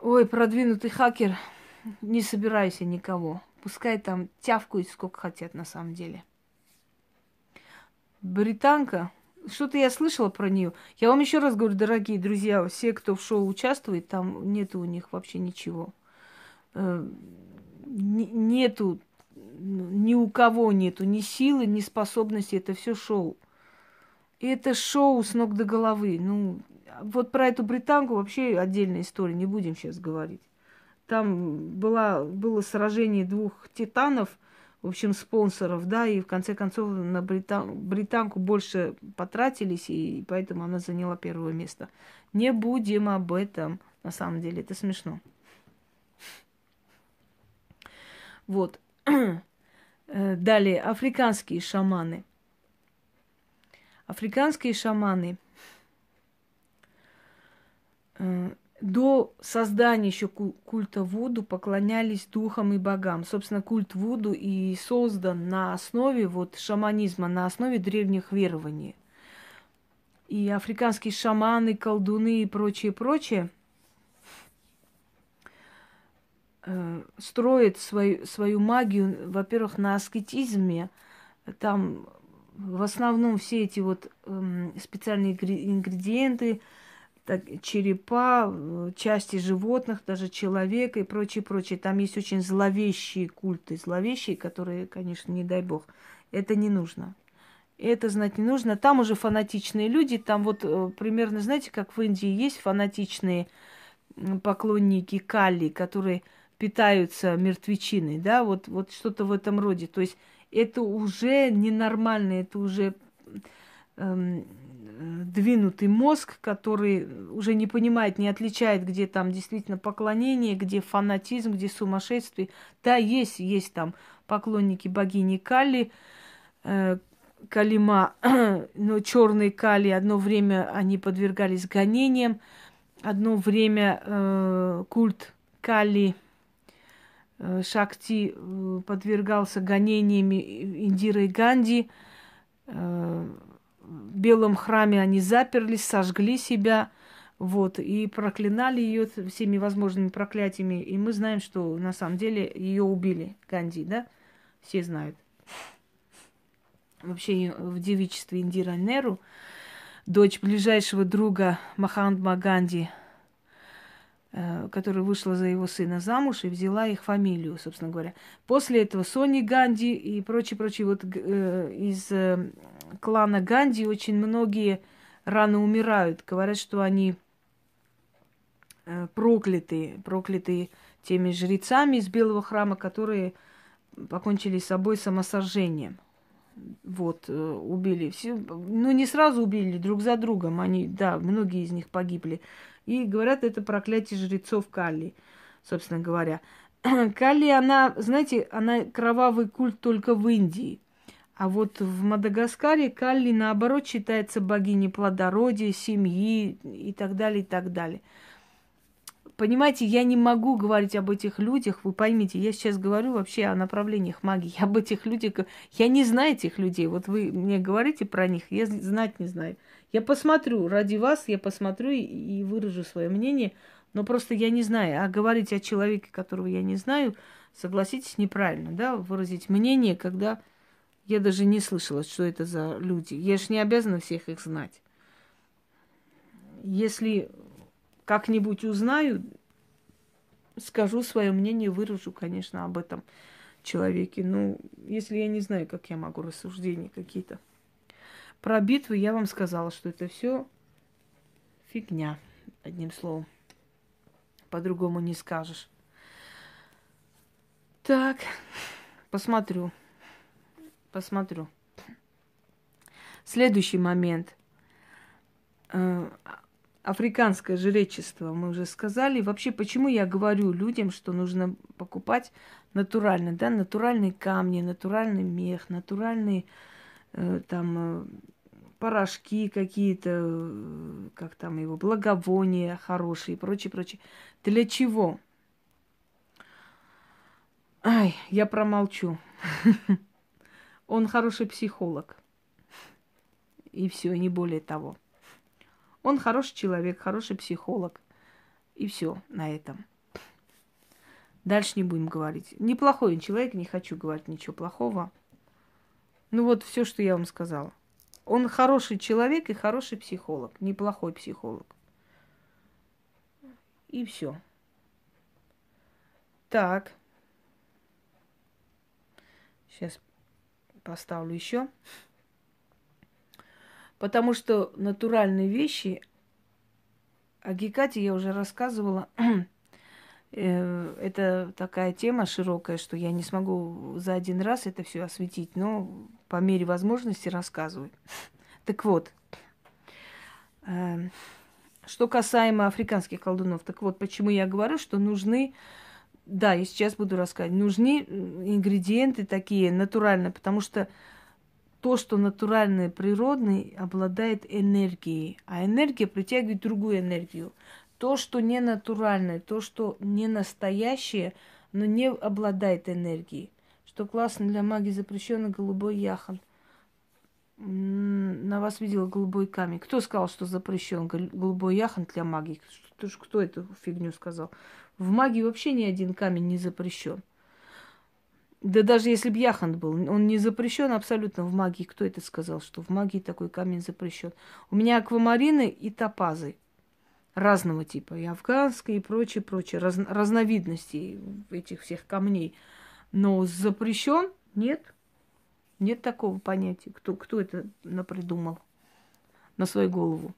S1: Ой, продвинутый хакер, не собирайся никого. Пускай там тявкают сколько хотят на самом деле. Британка, что-то я слышала про нее. Я вам еще раз говорю, дорогие друзья, все, кто в шоу участвует, там нету у них вообще ничего. Э, нету, ни у кого нету ни силы, ни способности. Это все шоу. И это шоу с ног до головы. Ну, вот про эту британку вообще отдельная история, не будем сейчас говорить. Там была, было сражение двух титанов, в общем, спонсоров, да, и в конце концов на британ, британку больше потратились, и поэтому она заняла первое место. Не будем об этом, на самом деле, это смешно. Вот. Э, далее, африканские шаманы. Африканские шаманы – Э, до создания еще культа Вуду поклонялись духам и богам. Собственно, культ Вуду и создан на основе вот шаманизма, на основе древних верований. И африканские шаманы, колдуны и прочее, прочее э, строят свою, свою магию, во-первых, на аскетизме. Там в основном все эти вот э, специальные ингредиенты – так, черепа, э, части животных, даже человека и прочее, прочее. Там есть очень зловещие культы, зловещие, которые, конечно, не дай бог. Это не нужно. Это знать не нужно. Там уже фанатичные люди, там вот э, примерно, знаете, как в Индии есть фанатичные поклонники Кали, которые питаются мертвечиной, да, вот, вот что-то в этом роде. То есть это уже ненормально, это уже эм, двинутый мозг, который уже не понимает, не отличает, где там действительно поклонение, где фанатизм, где сумасшествие. Да, есть, есть там поклонники богини Кали, э, Калима, но черные Кали, одно время они подвергались гонениям, одно время э, культ Кали, Шакти э, подвергался гонениям Индиры и Ганди, э, в белом храме они заперлись, сожгли себя, вот, и проклинали ее всеми возможными проклятиями. И мы знаем, что на самом деле ее убили, Ганди, да? Все знают. Вообще в девичестве Индира Неру, дочь ближайшего друга Махандма Ганди, Э, которая вышла за его сына замуж и взяла их фамилию, собственно говоря. После этого Сони Ганди и прочие, прочие вот э, из э, клана Ганди очень многие рано умирают. Говорят, что они э, проклятые, проклятые теми жрецами из Белого храма, которые покончили с собой самосожжением. Вот, э, убили все. Ну, не сразу убили, друг за другом. Они, да, многие из них погибли. И говорят, это проклятие жрецов Калли, собственно говоря. Калли, она, знаете, она кровавый культ только в Индии. А вот в Мадагаскаре Калли, наоборот, считается богиней плодородия, семьи и так далее, и так далее. Понимаете, я не могу говорить об этих людях, вы поймите, я сейчас говорю вообще о направлениях магии, об этих людях, я не знаю этих людей, вот вы мне говорите про них, я знать не знаю. Я посмотрю, ради вас я посмотрю и, и выражу свое мнение, но просто я не знаю. А говорить о человеке, которого я не знаю, согласитесь, неправильно, да, выразить мнение, когда я даже не слышала, что это за люди. Я же не обязана всех их знать. Если как-нибудь узнаю, скажу свое мнение, выражу, конечно, об этом человеке. Ну, если я не знаю, как я могу рассуждения какие-то. Про битвы я вам сказала, что это все фигня, одним словом. По-другому не скажешь. Так, посмотрю. Посмотрю. Следующий момент. Африканское жречество, мы уже сказали. Вообще, почему я говорю людям, что нужно покупать натурально, да, натуральные камни, натуральный мех, натуральные э, там э, порошки какие-то, э, как там его, благовония хорошие и прочее, прочее. Для чего? Ай, я промолчу. Он хороший психолог. И все, не более того. Он хороший человек, хороший психолог. И все на этом. Дальше не будем говорить. Неплохой он человек, не хочу говорить ничего плохого. Ну вот все, что я вам сказала. Он хороший человек и хороший психолог, неплохой психолог. И все. Так. Сейчас поставлю еще. Потому что натуральные вещи, о Гекате я уже рассказывала, э, это такая тема широкая, что я не смогу за один раз это все осветить, но по мере возможности рассказываю. Так вот, э, что касаемо африканских колдунов, так вот, почему я говорю, что нужны, да, я сейчас буду рассказывать, нужны ингредиенты такие натуральные, потому что то, что натуральное, природное, обладает энергией, а энергия притягивает другую энергию. То, что не натуральное, то, что не настоящее, но не обладает энергией. Что классно для магии запрещенный голубой яхан. На вас видела голубой камень. Кто сказал, что запрещен голубой яхан для магии? Кто, эту фигню сказал? В магии вообще ни один камень не запрещен. Да даже если бы Яхант был, он не запрещен абсолютно в магии. Кто это сказал, что в магии такой камень запрещен? У меня аквамарины и топазы разного типа, и афганские, и прочее, прочее, раз, разновидностей этих всех камней. Но запрещен? Нет. Нет такого понятия. Кто, кто это напридумал на свою голову?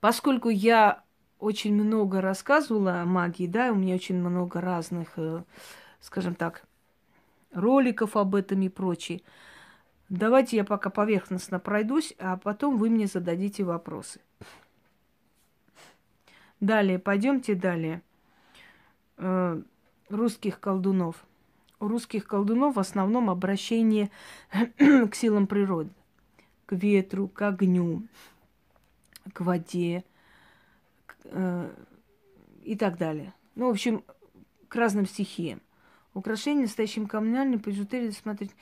S1: Поскольку я очень много рассказывала о магии, да, у меня очень много разных э, скажем так, роликов об этом и прочее. Давайте я пока поверхностно пройдусь, а потом вы мне зададите вопросы. Далее, пойдемте далее. Э, русских колдунов. У русских колдунов в основном обращение к силам природы. К ветру, к огню, к воде к, э, и так далее. Ну, в общем, к разным стихиям украшения настоящим камнями, бижутерия, смотрите.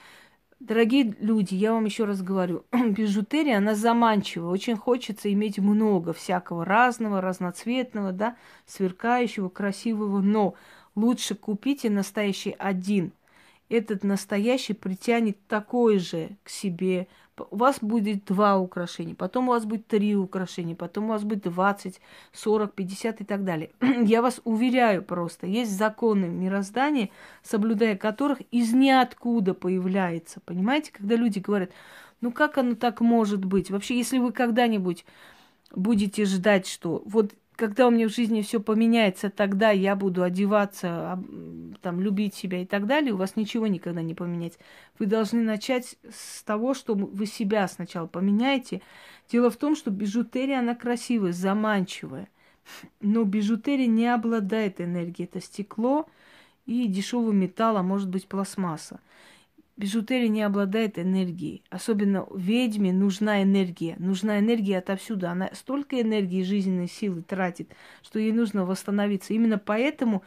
S1: Дорогие люди, я вам еще раз говорю, бижутерия, она заманчива. Очень хочется иметь много всякого разного, разноцветного, да, сверкающего, красивого, но лучше купите настоящий один. Этот настоящий притянет такой же к себе у вас будет два украшения, потом у вас будет три украшения, потом у вас будет 20, 40, 50 и так далее. Я вас уверяю просто, есть законы мироздания, соблюдая которых из ниоткуда появляется. Понимаете, когда люди говорят, ну как оно так может быть? Вообще, если вы когда-нибудь будете ждать, что вот когда у меня в жизни все поменяется, тогда я буду одеваться, там, любить себя и так далее, у вас ничего никогда не поменяется. Вы должны начать с того, что вы себя сначала поменяете. Дело в том, что бижутерия, она красивая, заманчивая. Но бижутерия не обладает энергией. Это стекло и дешевый металл, а может быть пластмасса бижутерия не обладает энергией. Особенно ведьме нужна энергия. Нужна энергия отовсюду. Она столько энергии жизненной силы тратит, что ей нужно восстановиться. Именно поэтому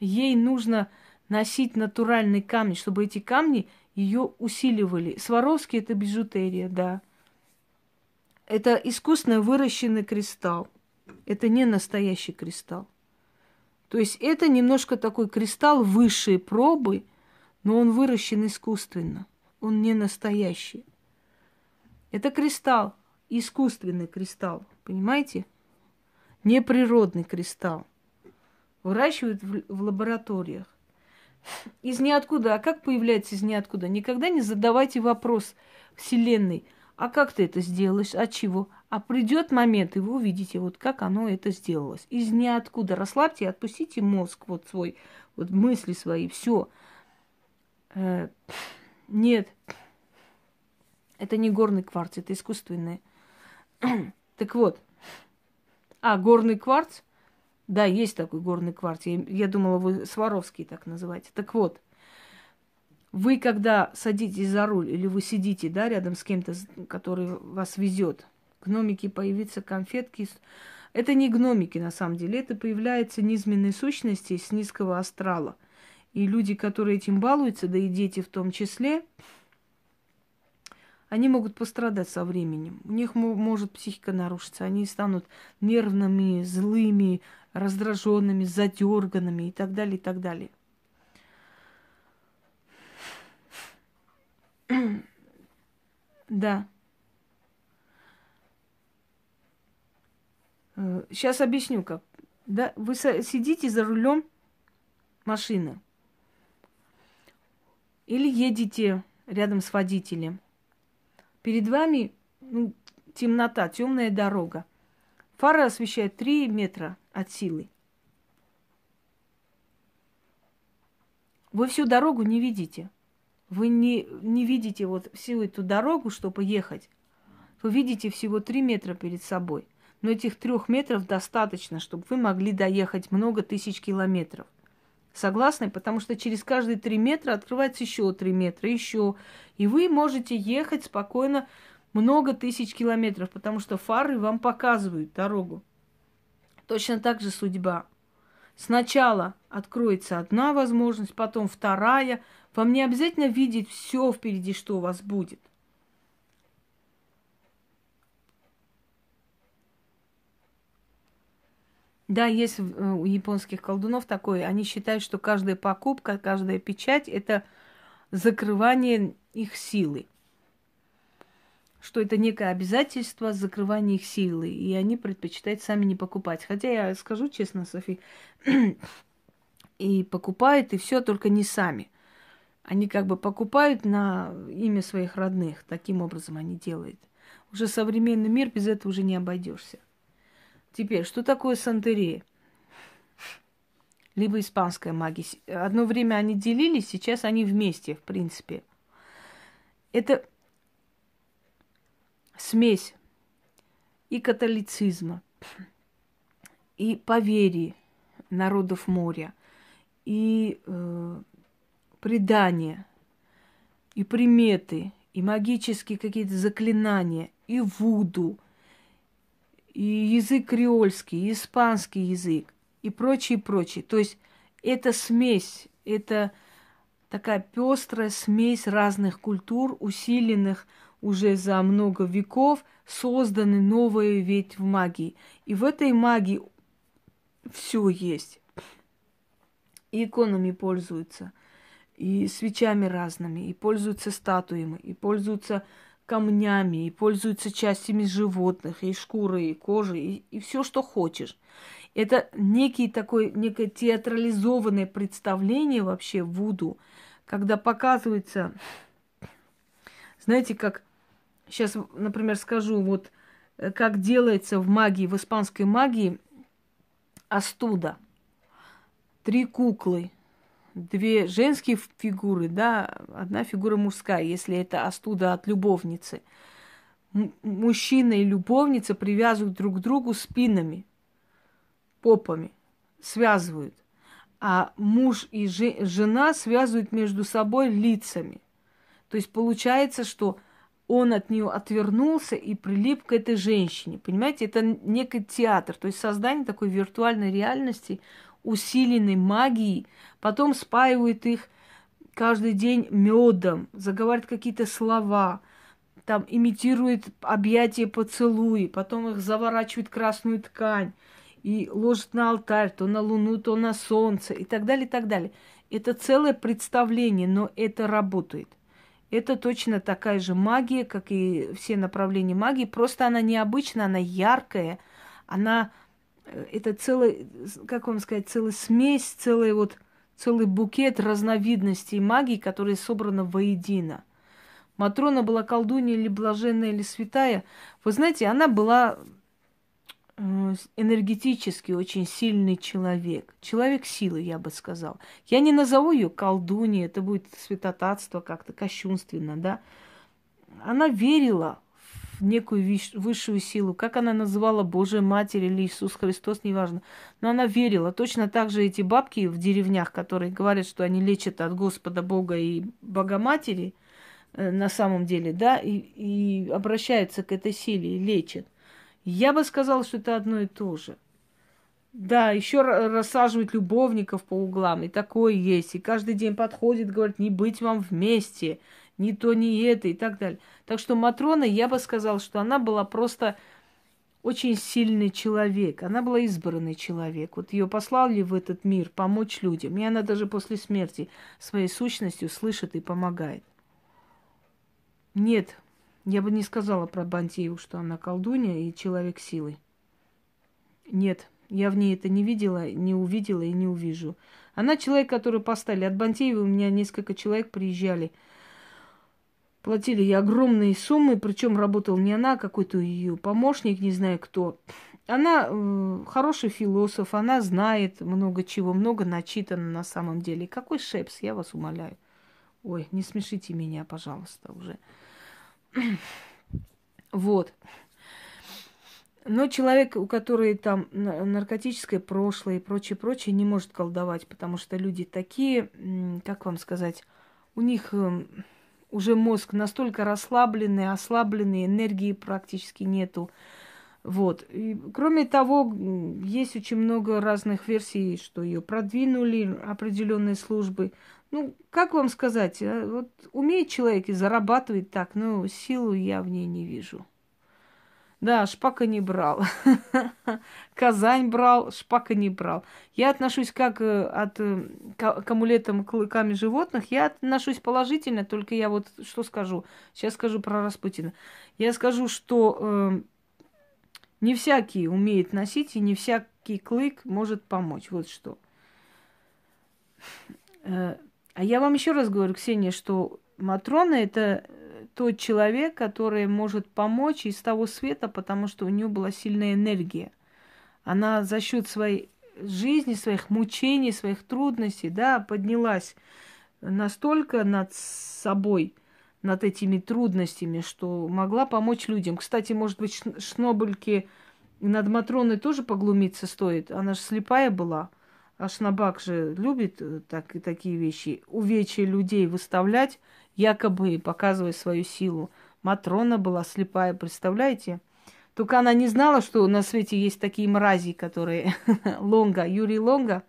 S1: ей нужно носить натуральный камень, чтобы эти камни ее усиливали. Сваровский это бижутерия, да. Это искусственно выращенный кристалл. Это не настоящий кристалл. То есть это немножко такой кристалл высшей пробы – но он выращен искусственно, он не настоящий. Это кристалл, искусственный кристалл, понимаете? Неприродный кристалл. Выращивают в, в лабораториях. из ниоткуда. А как появляется из ниоткуда? Никогда не задавайте вопрос Вселенной. А как ты это сделаешь? От чего? А придет момент, и вы увидите, вот как оно это сделалось. Из ниоткуда. Расслабьте, отпустите мозг вот свой, вот мысли свои, все. Э, нет, это не горный кварц, это искусственный. так вот. А, горный кварц? Да, есть такой горный кварц. Я, я думала, вы Сваровский так называете. Так вот, вы когда садитесь за руль или вы сидите, да, рядом с кем-то, который вас везет, гномики появятся, конфетки. Это не гномики на самом деле, это появляются низменные сущности с низкого астрала. И люди, которые этим балуются, да и дети в том числе, они могут пострадать со временем. У них может психика нарушиться, они станут нервными, злыми, раздраженными, задерганными и так далее, и так далее. Да. Сейчас э, объясню как. Да, вы сидите за рулем машины или едете рядом с водителем. Перед вами ну, темнота, темная дорога. Фара освещает 3 метра от силы. Вы всю дорогу не видите. Вы не, не видите вот всю эту дорогу, чтобы ехать. Вы видите всего 3 метра перед собой. Но этих трех метров достаточно, чтобы вы могли доехать много тысяч километров. Согласны? Потому что через каждые три метра открывается еще три метра, еще. И вы можете ехать спокойно много тысяч километров, потому что фары вам показывают дорогу. Точно так же судьба. Сначала откроется одна возможность, потом вторая. Вам не обязательно видеть все впереди, что у вас будет. Да, есть э, у японских колдунов такое. Они считают, что каждая покупка, каждая печать – это закрывание их силы. Что это некое обязательство закрывания их силы. И они предпочитают сами не покупать. Хотя я скажу честно, Софи, и покупают, и все, только не сами. Они как бы покупают на имя своих родных. Таким образом они делают. Уже современный мир без этого уже не обойдешься. Теперь, что такое сантерия? Либо испанская магия. Одно время они делились, сейчас они вместе, в принципе. Это смесь и католицизма, и поверий народов моря, и э, предания, и приметы, и магические какие-то заклинания, и вуду, и язык креольский, и испанский язык, и прочее, прочее. То есть это смесь, это такая пестрая смесь разных культур, усиленных уже за много веков, созданы новые ведь в магии. И в этой магии все есть. И иконами пользуются, и свечами разными, и пользуются статуями, и пользуются камнями, и пользуются частями животных, и шкурой, и кожей, и, и все, что хочешь. Это некий такой, некое театрализованное представление вообще Вуду, когда показывается, знаете, как сейчас, например, скажу, вот э, как делается в магии, в испанской магии астуда. Три куклы, две женские фигуры, да, одна фигура мужская, если это остуда от любовницы. М- мужчина и любовница привязывают друг к другу спинами, попами, связывают. А муж и же- жена связывают между собой лицами. То есть получается, что он от нее отвернулся и прилип к этой женщине. Понимаете, это некий театр, то есть создание такой виртуальной реальности усиленной магией, потом спаивают их каждый день медом, заговаривают какие-то слова, там имитирует объятия поцелуи, потом их заворачивают красную ткань и ложат на алтарь, то на луну, то на солнце и так далее, и так далее. Это целое представление, но это работает. Это точно такая же магия, как и все направления магии, просто она необычная, она яркая, она это целая, как вам сказать, целая смесь, целая вот целый букет разновидностей магии, которые собраны воедино. Матрона была колдунья или блаженная, или святая. Вы знаете, она была э, энергетически очень сильный человек. Человек силы, я бы сказал. Я не назову ее колдуньей, это будет святотатство как-то, кощунственно, да. Она верила в некую высшую силу, как она называла Божия Матерь или Иисус Христос, неважно. Но она верила. Точно так же эти бабки в деревнях, которые говорят, что они лечат от Господа Бога и Богоматери, э, на самом деле, да, и, и обращаются к этой силе и лечат. Я бы сказала, что это одно и то же. Да, еще рассаживают любовников по углам, и такое есть. И каждый день подходит, говорит, не быть вам вместе ни то, ни это и так далее. Так что Матрона, я бы сказала, что она была просто очень сильный человек. Она была избранный человек. Вот ее послали в этот мир помочь людям. И она даже после смерти своей сущностью слышит и помогает. Нет, я бы не сказала про Бантееву, что она колдунья и человек силы. Нет, я в ней это не видела, не увидела и не увижу. Она человек, который поставили. От Бантеева у меня несколько человек приезжали – Платили ей огромные суммы, причем работал не она, а какой-то ее помощник, не знаю кто. Она э, хороший философ, она знает много чего, много начитана на самом деле. Какой шепс, я вас умоляю. Ой, не смешите меня, пожалуйста, уже. вот. Но человек, у которого там наркотическое прошлое и прочее, прочее, не может колдовать, потому что люди такие, как вам сказать, у них эм, уже мозг настолько расслабленный, ослабленный, энергии практически нету. Вот. И, кроме того, есть очень много разных версий, что ее продвинули определенные службы. Ну, как вам сказать, а, вот умеет человек и зарабатывает так, но силу я в ней не вижу. Да, шпака не брал. Казань брал, шпака не брал. Я отношусь как э, от, э, к амулетам клыками животных, я отношусь положительно, только я вот что скажу. Сейчас скажу про Распутина. Я скажу, что э, не всякий умеет носить, и не всякий клык может помочь. Вот что. Э, а я вам еще раз говорю, Ксения, что Матрона это тот человек, который может помочь из того света, потому что у нее была сильная энергия. Она за счет своей жизни, своих мучений, своих трудностей, да, поднялась настолько над собой, над этими трудностями, что могла помочь людям. Кстати, может быть, Шнобельке над Матроной тоже поглумиться стоит. Она же слепая была. А Шнабак же любит э, так, такие вещи. Увечья людей выставлять якобы показывая свою силу. Матрона была слепая, представляете? Только она не знала, что на свете есть такие мрази, которые... Лонга, Юрий Лонга.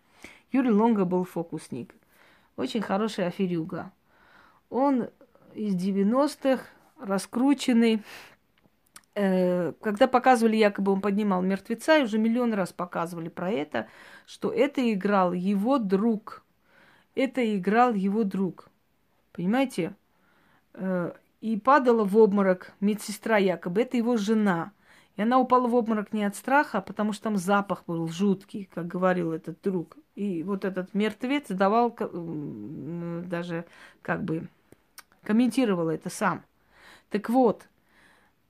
S1: Юрий Лонга был фокусник. Очень хороший аферюга. Он из 90-х, раскрученный. Э, когда показывали, якобы он поднимал мертвеца, и уже миллион раз показывали про это, что это играл его друг. Это играл его друг. Понимаете? Э, и падала в обморок медсестра якобы. Это его жена. И она упала в обморок не от страха, а потому что там запах был жуткий, как говорил этот друг. И вот этот мертвец давал даже как бы комментировал это сам. Так вот,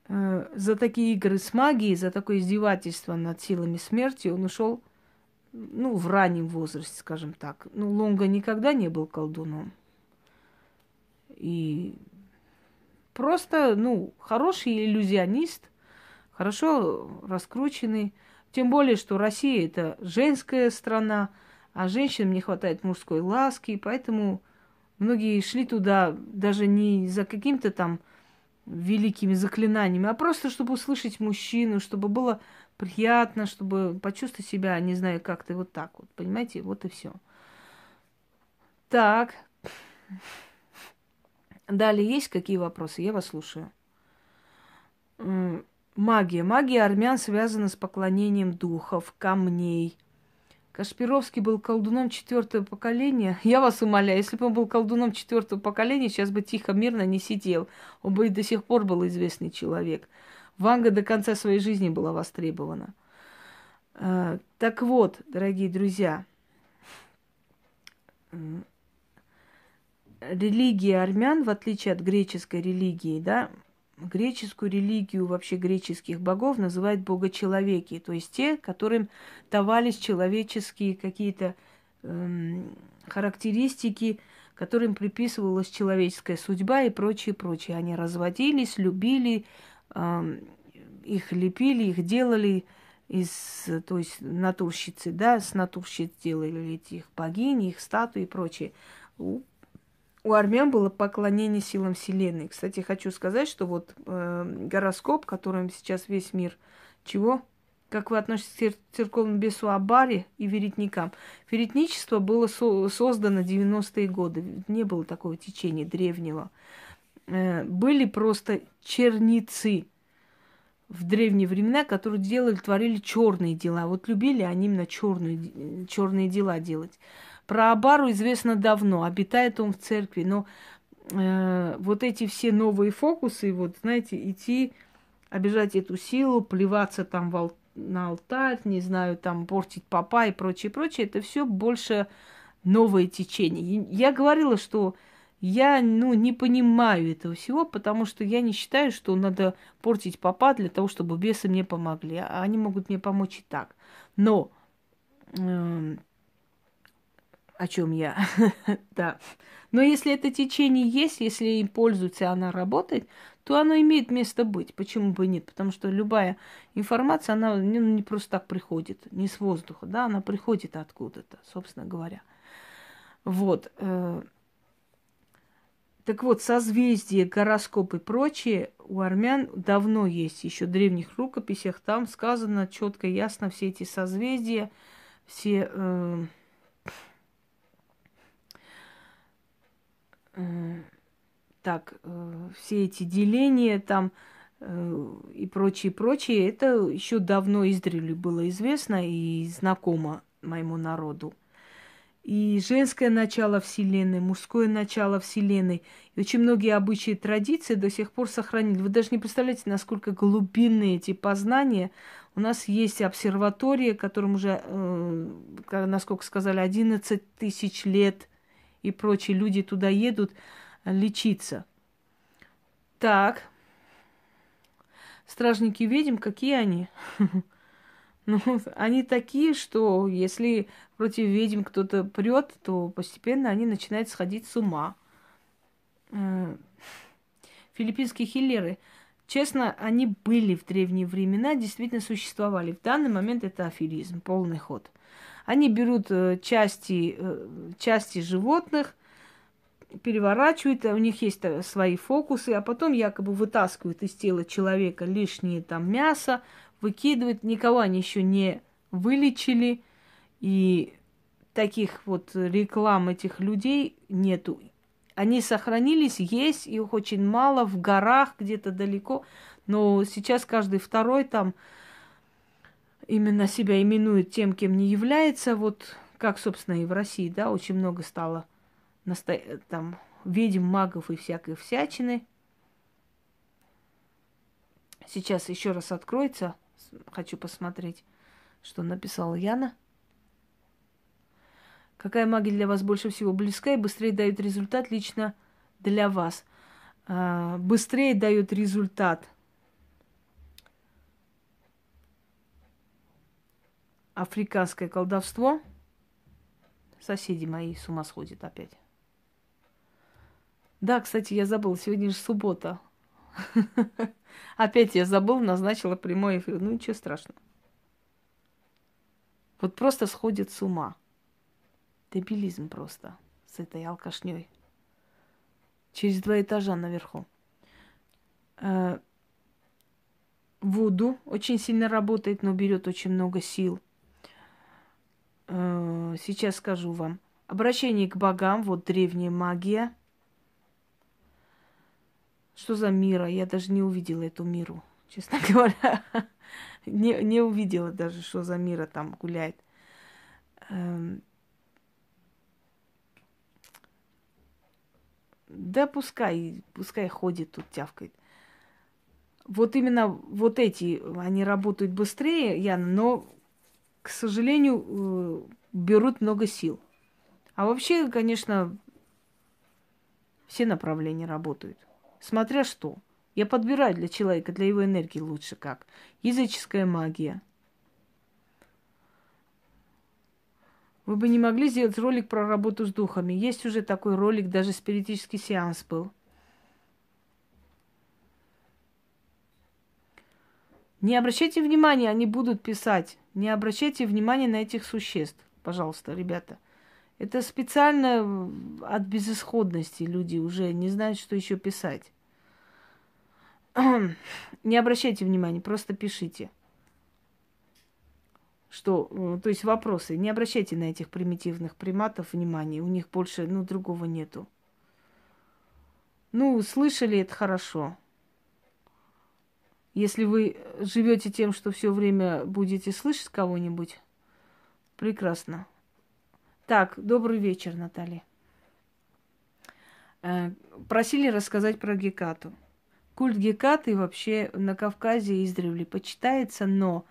S1: э, за такие игры с магией, за такое издевательство над силами смерти он ушел ну, в раннем возрасте, скажем так. Ну, Лонга никогда не был колдуном. И просто, ну, хороший иллюзионист, хорошо раскрученный. Тем более, что Россия это женская страна, а женщинам не хватает мужской ласки, поэтому многие шли туда даже не за каким-то там великими заклинаниями, а просто чтобы услышать мужчину, чтобы было приятно, чтобы почувствовать себя, не знаю, как-то вот так вот, понимаете, вот и все. Так. Далее есть какие вопросы? Я вас слушаю. Магия. Магия армян связана с поклонением духов, камней. Кашпировский был колдуном четвертого поколения. Я вас умоляю, если бы он был колдуном четвертого поколения, сейчас бы тихо, мирно не сидел. Он бы и до сих пор был известный человек. Ванга до конца своей жизни была востребована. А, так вот, дорогие друзья, религия армян, в отличие от греческой религии, да, греческую религию, вообще греческих богов называют богочеловеки, то есть те, которым давались человеческие какие-то эм, характеристики, которым приписывалась человеческая судьба и прочее, прочее. Они разводились, любили, эм, их лепили, их делали из, то есть натурщицы, да, с натурщиц делали этих богинь, их статуи и прочее. У армян было поклонение силам Вселенной. Кстати, хочу сказать, что вот э, гороскоп, которым сейчас весь мир чего? Как вы относитесь к церковному бесу Абаре и веретникам? Веретничество было со- создано в 90-е годы. Не было такого течения древнего. Э, были просто черницы, в древние времена, которые делали, творили черные дела. Вот любили они именно черные, черные дела делать. Про Абару известно давно, обитает он в церкви, но э, вот эти все новые фокусы, вот, знаете, идти, обижать эту силу, плеваться там в ал- на алтарь, не знаю, там портить папа и прочее, прочее, это все больше новое течение. Я говорила, что я, ну, не понимаю этого всего, потому что я не считаю, что надо портить папа для того, чтобы бесы мне помогли. А они могут мне помочь и так. Но э, о чем я? да. Но если это течение есть, если им пользуются, она работает, то оно имеет место быть. Почему бы нет? Потому что любая информация, она не, не просто так приходит, не с воздуха, да, она приходит откуда-то, собственно говоря. Вот. Э, так вот, созвездие, гороскоп и прочее у армян давно есть, еще в древних рукописях. Там сказано четко, ясно все эти созвездия, все э, э, так, э, все эти деления там э, и прочее, прочее. Это еще давно издревле было известно и знакомо моему народу и женское начало Вселенной, мужское начало Вселенной. И очень многие обычаи и традиции до сих пор сохранили. Вы даже не представляете, насколько глубинные эти познания. У нас есть обсерватория, которым уже, э, насколько сказали, 11 тысяч лет и прочие люди туда едут лечиться. Так, стражники ведьм, какие они? Ну, они такие, что если против ведьм кто-то прет, то постепенно они начинают сходить с ума. Э, филиппинские хиллеры, честно, они были в древние времена, действительно существовали. В данный момент это аферизм, полный ход. Они берут э, части, э, части животных, переворачивают, у них есть свои фокусы, а потом якобы вытаскивают из тела человека лишнее там мясо, выкидывают, никого они еще не вылечили, и таких вот реклам этих людей нету. Они сохранились, есть, их очень мало в горах, где-то далеко, но сейчас каждый второй там именно себя именует тем, кем не является, вот как, собственно, и в России, да, очень много стало насто... там ведьм, магов и всякой всячины. Сейчас еще раз откроется – хочу посмотреть, что написала Яна. Какая магия для вас больше всего близка и быстрее дает результат лично для вас? А, быстрее дает результат. Африканское колдовство. Соседи мои с ума сходят опять. Да, кстати, я забыла, сегодня же суббота. Опять я забыл, назначила прямой эфир. Ну ничего страшного. Вот просто сходит с ума. Дебилизм просто с этой алкашней. Через два этажа наверху. Э, Вуду очень сильно работает, но берет очень много сил. Э, сейчас скажу вам. Обращение к богам, вот древняя магия – что за мира? Я даже не увидела эту миру, честно говоря. не, не увидела даже, что за мира там гуляет. Эм... Да пускай, пускай ходит тут, тявкает. Вот именно вот эти, они работают быстрее, Яна, но, к сожалению, э, берут много сил. А вообще, конечно, все направления работают. Смотря что. Я подбираю для человека, для его энергии лучше как. Языческая магия. Вы бы не могли сделать ролик про работу с духами. Есть уже такой ролик, даже спиритический сеанс был. Не обращайте внимания, они будут писать. Не обращайте внимания на этих существ, пожалуйста, ребята. Это специально от безысходности люди уже не знают, что еще писать. Не обращайте внимания, просто пишите. Что, э, то есть вопросы. Не обращайте на этих примитивных приматов внимания. У них больше, ну, другого нету. Ну, слышали, это хорошо. Если вы живете тем, что все время будете слышать кого-нибудь, прекрасно. Так, добрый вечер, Наталья. Э, просили рассказать про Гекату. Культ Гекаты вообще на Кавказе издревле почитается, но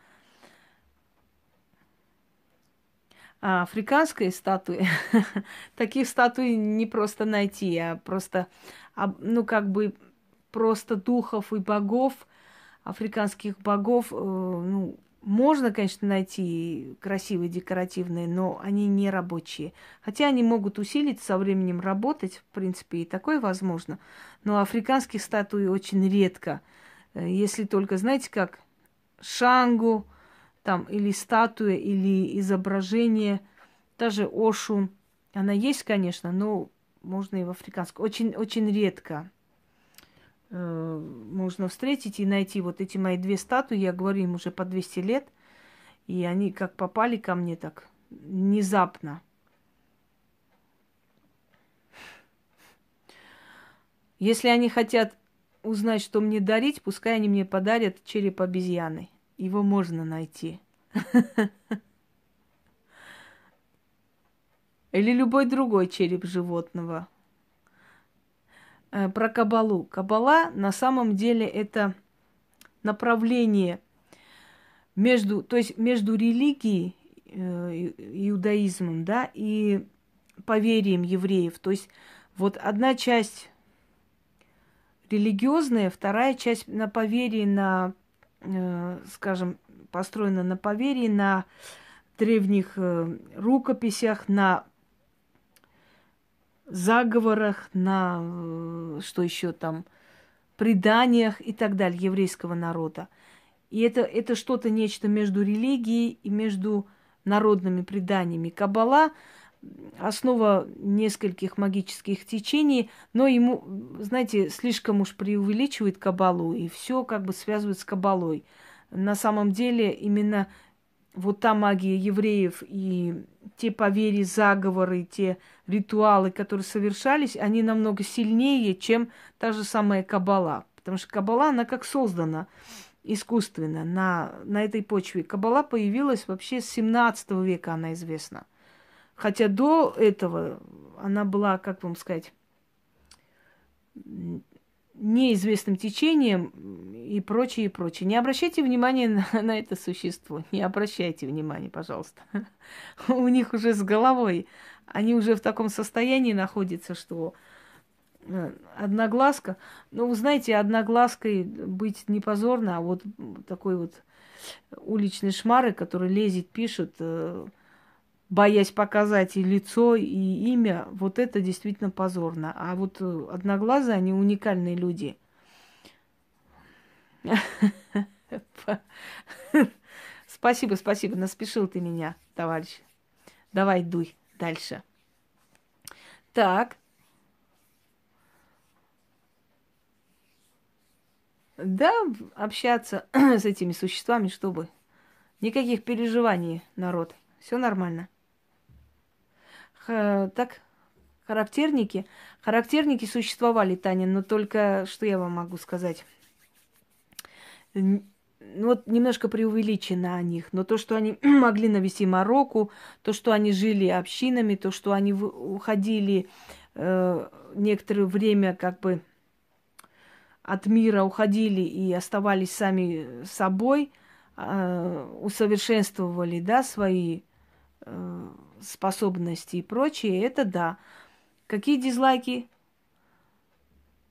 S1: а африканские статуи, таких статуй не просто найти, а просто, ну, как бы, просто духов и богов, африканских богов, э, ну, можно, конечно, найти красивые, декоративные, но они не рабочие. Хотя они могут усилить со временем работать, в принципе, и такое возможно. Но африканских статуи очень редко. Э, если только, знаете, как шангу, там, или статуя, или изображение, даже Ошу. Она есть, конечно, но можно и в африканском. Очень, очень редко можно встретить и найти вот эти мои две статуи. Я говорю им уже по 200 лет. И они как попали ко мне так внезапно. Если они хотят узнать, что мне дарить, пускай они мне подарят череп обезьяны. Его можно найти. Или любой другой череп животного. Э, про кабалу. Кабала на самом деле это направление между, то есть между религией, э, иудаизмом, да, и поверием евреев. То есть вот одна часть религиозная, вторая часть на поверии, на, э, скажем, построена на поверии, на древних рукописях, на заговорах, на э, что еще там, преданиях и так далее еврейского народа. И это, это что-то нечто между религией и между народными преданиями. Кабала основа нескольких магических течений, но ему, знаете, слишком уж преувеличивает кабалу, и все как бы связывает с кабалой. На самом деле именно вот та магия евреев и те поверья, заговоры, те ритуалы, которые совершались, они намного сильнее, чем та же самая Кабала. Потому что Кабала, она как создана искусственно на, на этой почве. Кабала появилась вообще с 17 века, она известна. Хотя до этого она была, как вам сказать, неизвестным течением и прочее, и прочее. Не обращайте внимания на, на это существо. Не обращайте внимания, пожалуйста. У них уже с головой, они уже в таком состоянии находятся, что э, одноглазка. Ну, вы знаете, одноглазкой быть не позорно, а вот такой вот уличный шмары, который лезет, пишет, э, боясь показать и лицо, и имя, вот это действительно позорно. А вот э, одноглазые, они уникальные люди. Спасибо, спасибо, наспешил ты меня, товарищ. Давай, дуй дальше. Так. Да, общаться с этими существами, чтобы никаких переживаний, народ. Все нормально так, характерники. Характерники существовали, Таня, но только что я вам могу сказать? Ну, вот немножко преувеличено о них, но то, что они могли навести Марокко, то, что они жили общинами, то, что они уходили э, некоторое время как бы от мира, уходили и оставались сами собой, э, усовершенствовали, да, свои э, способности и прочее, это да. Какие дизлайки?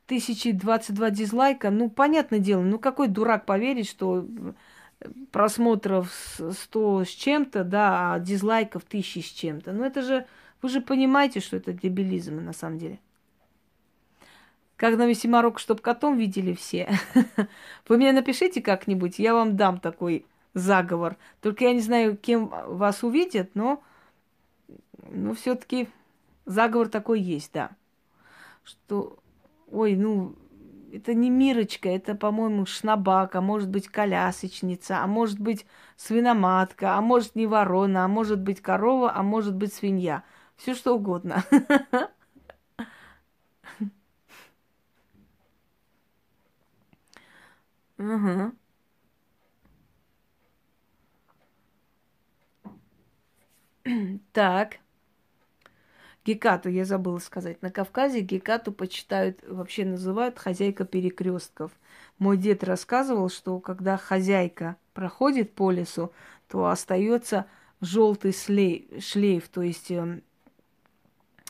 S1: 1022 дизлайка. Ну, понятное дело, ну какой дурак поверит, что просмотров 100 с чем-то, да, а дизлайков тысячи с чем-то. Ну, это же, вы же понимаете, что это дебилизм на самом деле. Как на весь Марокко, чтоб котом видели все. Вы мне напишите как-нибудь, я вам дам такой заговор. Только я не знаю, кем вас увидят, но, но все-таки заговор такой есть, да. Что, ой, ну, это не Мирочка, это, по-моему, шнабак, а может быть колясочница, а может быть свиноматка, а может не ворона, а может быть корова, а может быть свинья. Все что угодно. Угу. Так. Гекату, я забыла сказать. На Кавказе Гекату почитают, вообще называют хозяйка перекрестков. Мой дед рассказывал, что когда хозяйка проходит по лесу, то остается желтый шлейф, шлейф то есть э,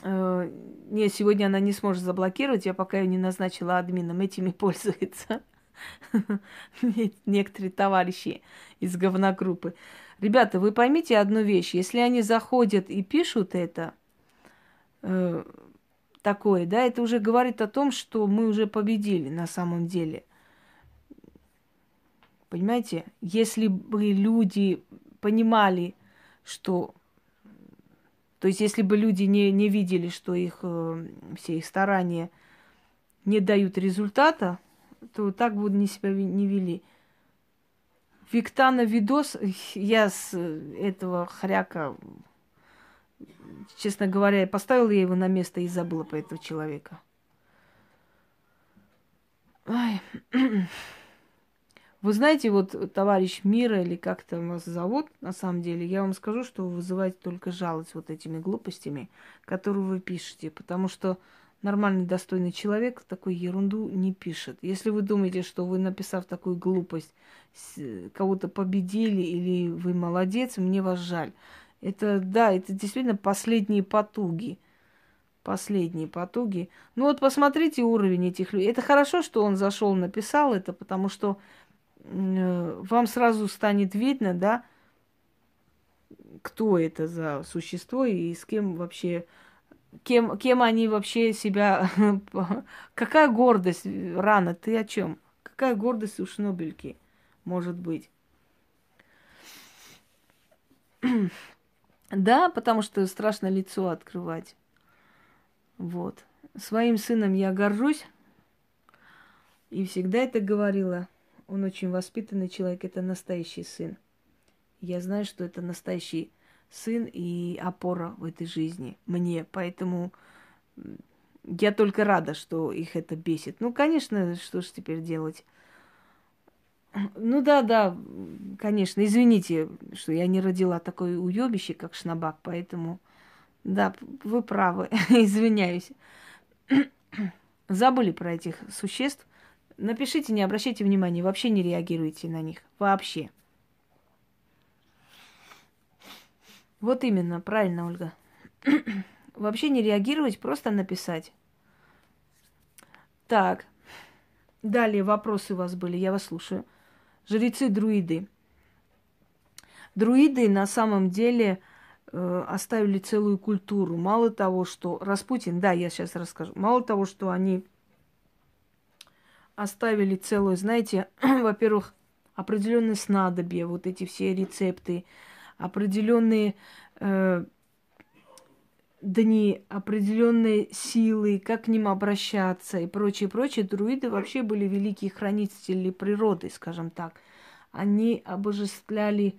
S1: э, не, сегодня она не сможет заблокировать, я пока ее не назначила админом, этими пользуется. Некоторые товарищи из говногруппы. Ребята, вы поймите одну вещь. Если они заходят и пишут это, э, такое, да, это уже говорит о том, что мы уже победили на самом деле. Понимаете, если бы люди понимали, что... То есть, если бы люди не, не видели, что их э, все их старания не дают результата, то так бы не себя не вели. Виктана видос, я с этого хряка честно говоря, поставила я его на место и забыла про этого человека. Ай. Вы знаете, вот товарищ Мира, или как там вас зовут, на самом деле, я вам скажу, что вы вызываете только жалость вот этими глупостями, которые вы пишете, потому что нормальный, достойный человек такую ерунду не пишет. Если вы думаете, что вы, написав такую глупость, кого-то победили или вы молодец, мне вас жаль. Это, да, это действительно последние потуги. Последние потуги. Ну вот посмотрите уровень этих людей. Это хорошо, что он зашел, написал это, потому что э, вам сразу станет видно, да, кто это за существо и с кем вообще, кем, кем они вообще себя... Какая гордость, Рана, ты о чем? Какая гордость у Шнобельки может быть? Да, потому что страшно лицо открывать. Вот. Своим сыном я горжусь. И всегда это говорила. Он очень воспитанный человек, это настоящий сын. Я знаю, что это настоящий сын и опора в этой жизни мне. Поэтому я только рада, что их это бесит. Ну, конечно, что ж теперь делать? Ну да, да, конечно. Извините, что я не родила такой уебище, как Шнабак, поэтому да, вы правы, извиняюсь. Забыли про этих существ. Напишите, не обращайте внимания, вообще не реагируйте на них. Вообще. Вот именно, правильно, Ольга. вообще не реагировать, просто написать. Так. Далее вопросы у вас были, я вас слушаю жрецы-друиды. Друиды на самом деле э, оставили целую культуру. Мало того, что Распутин, да, я сейчас расскажу, мало того, что они оставили целую, знаете, во-первых, определенные снадобья, вот эти все рецепты, определенные э, дни, определенные силы, как к ним обращаться и прочее, прочее. Друиды вообще были великие хранители природы, скажем так. Они обожествляли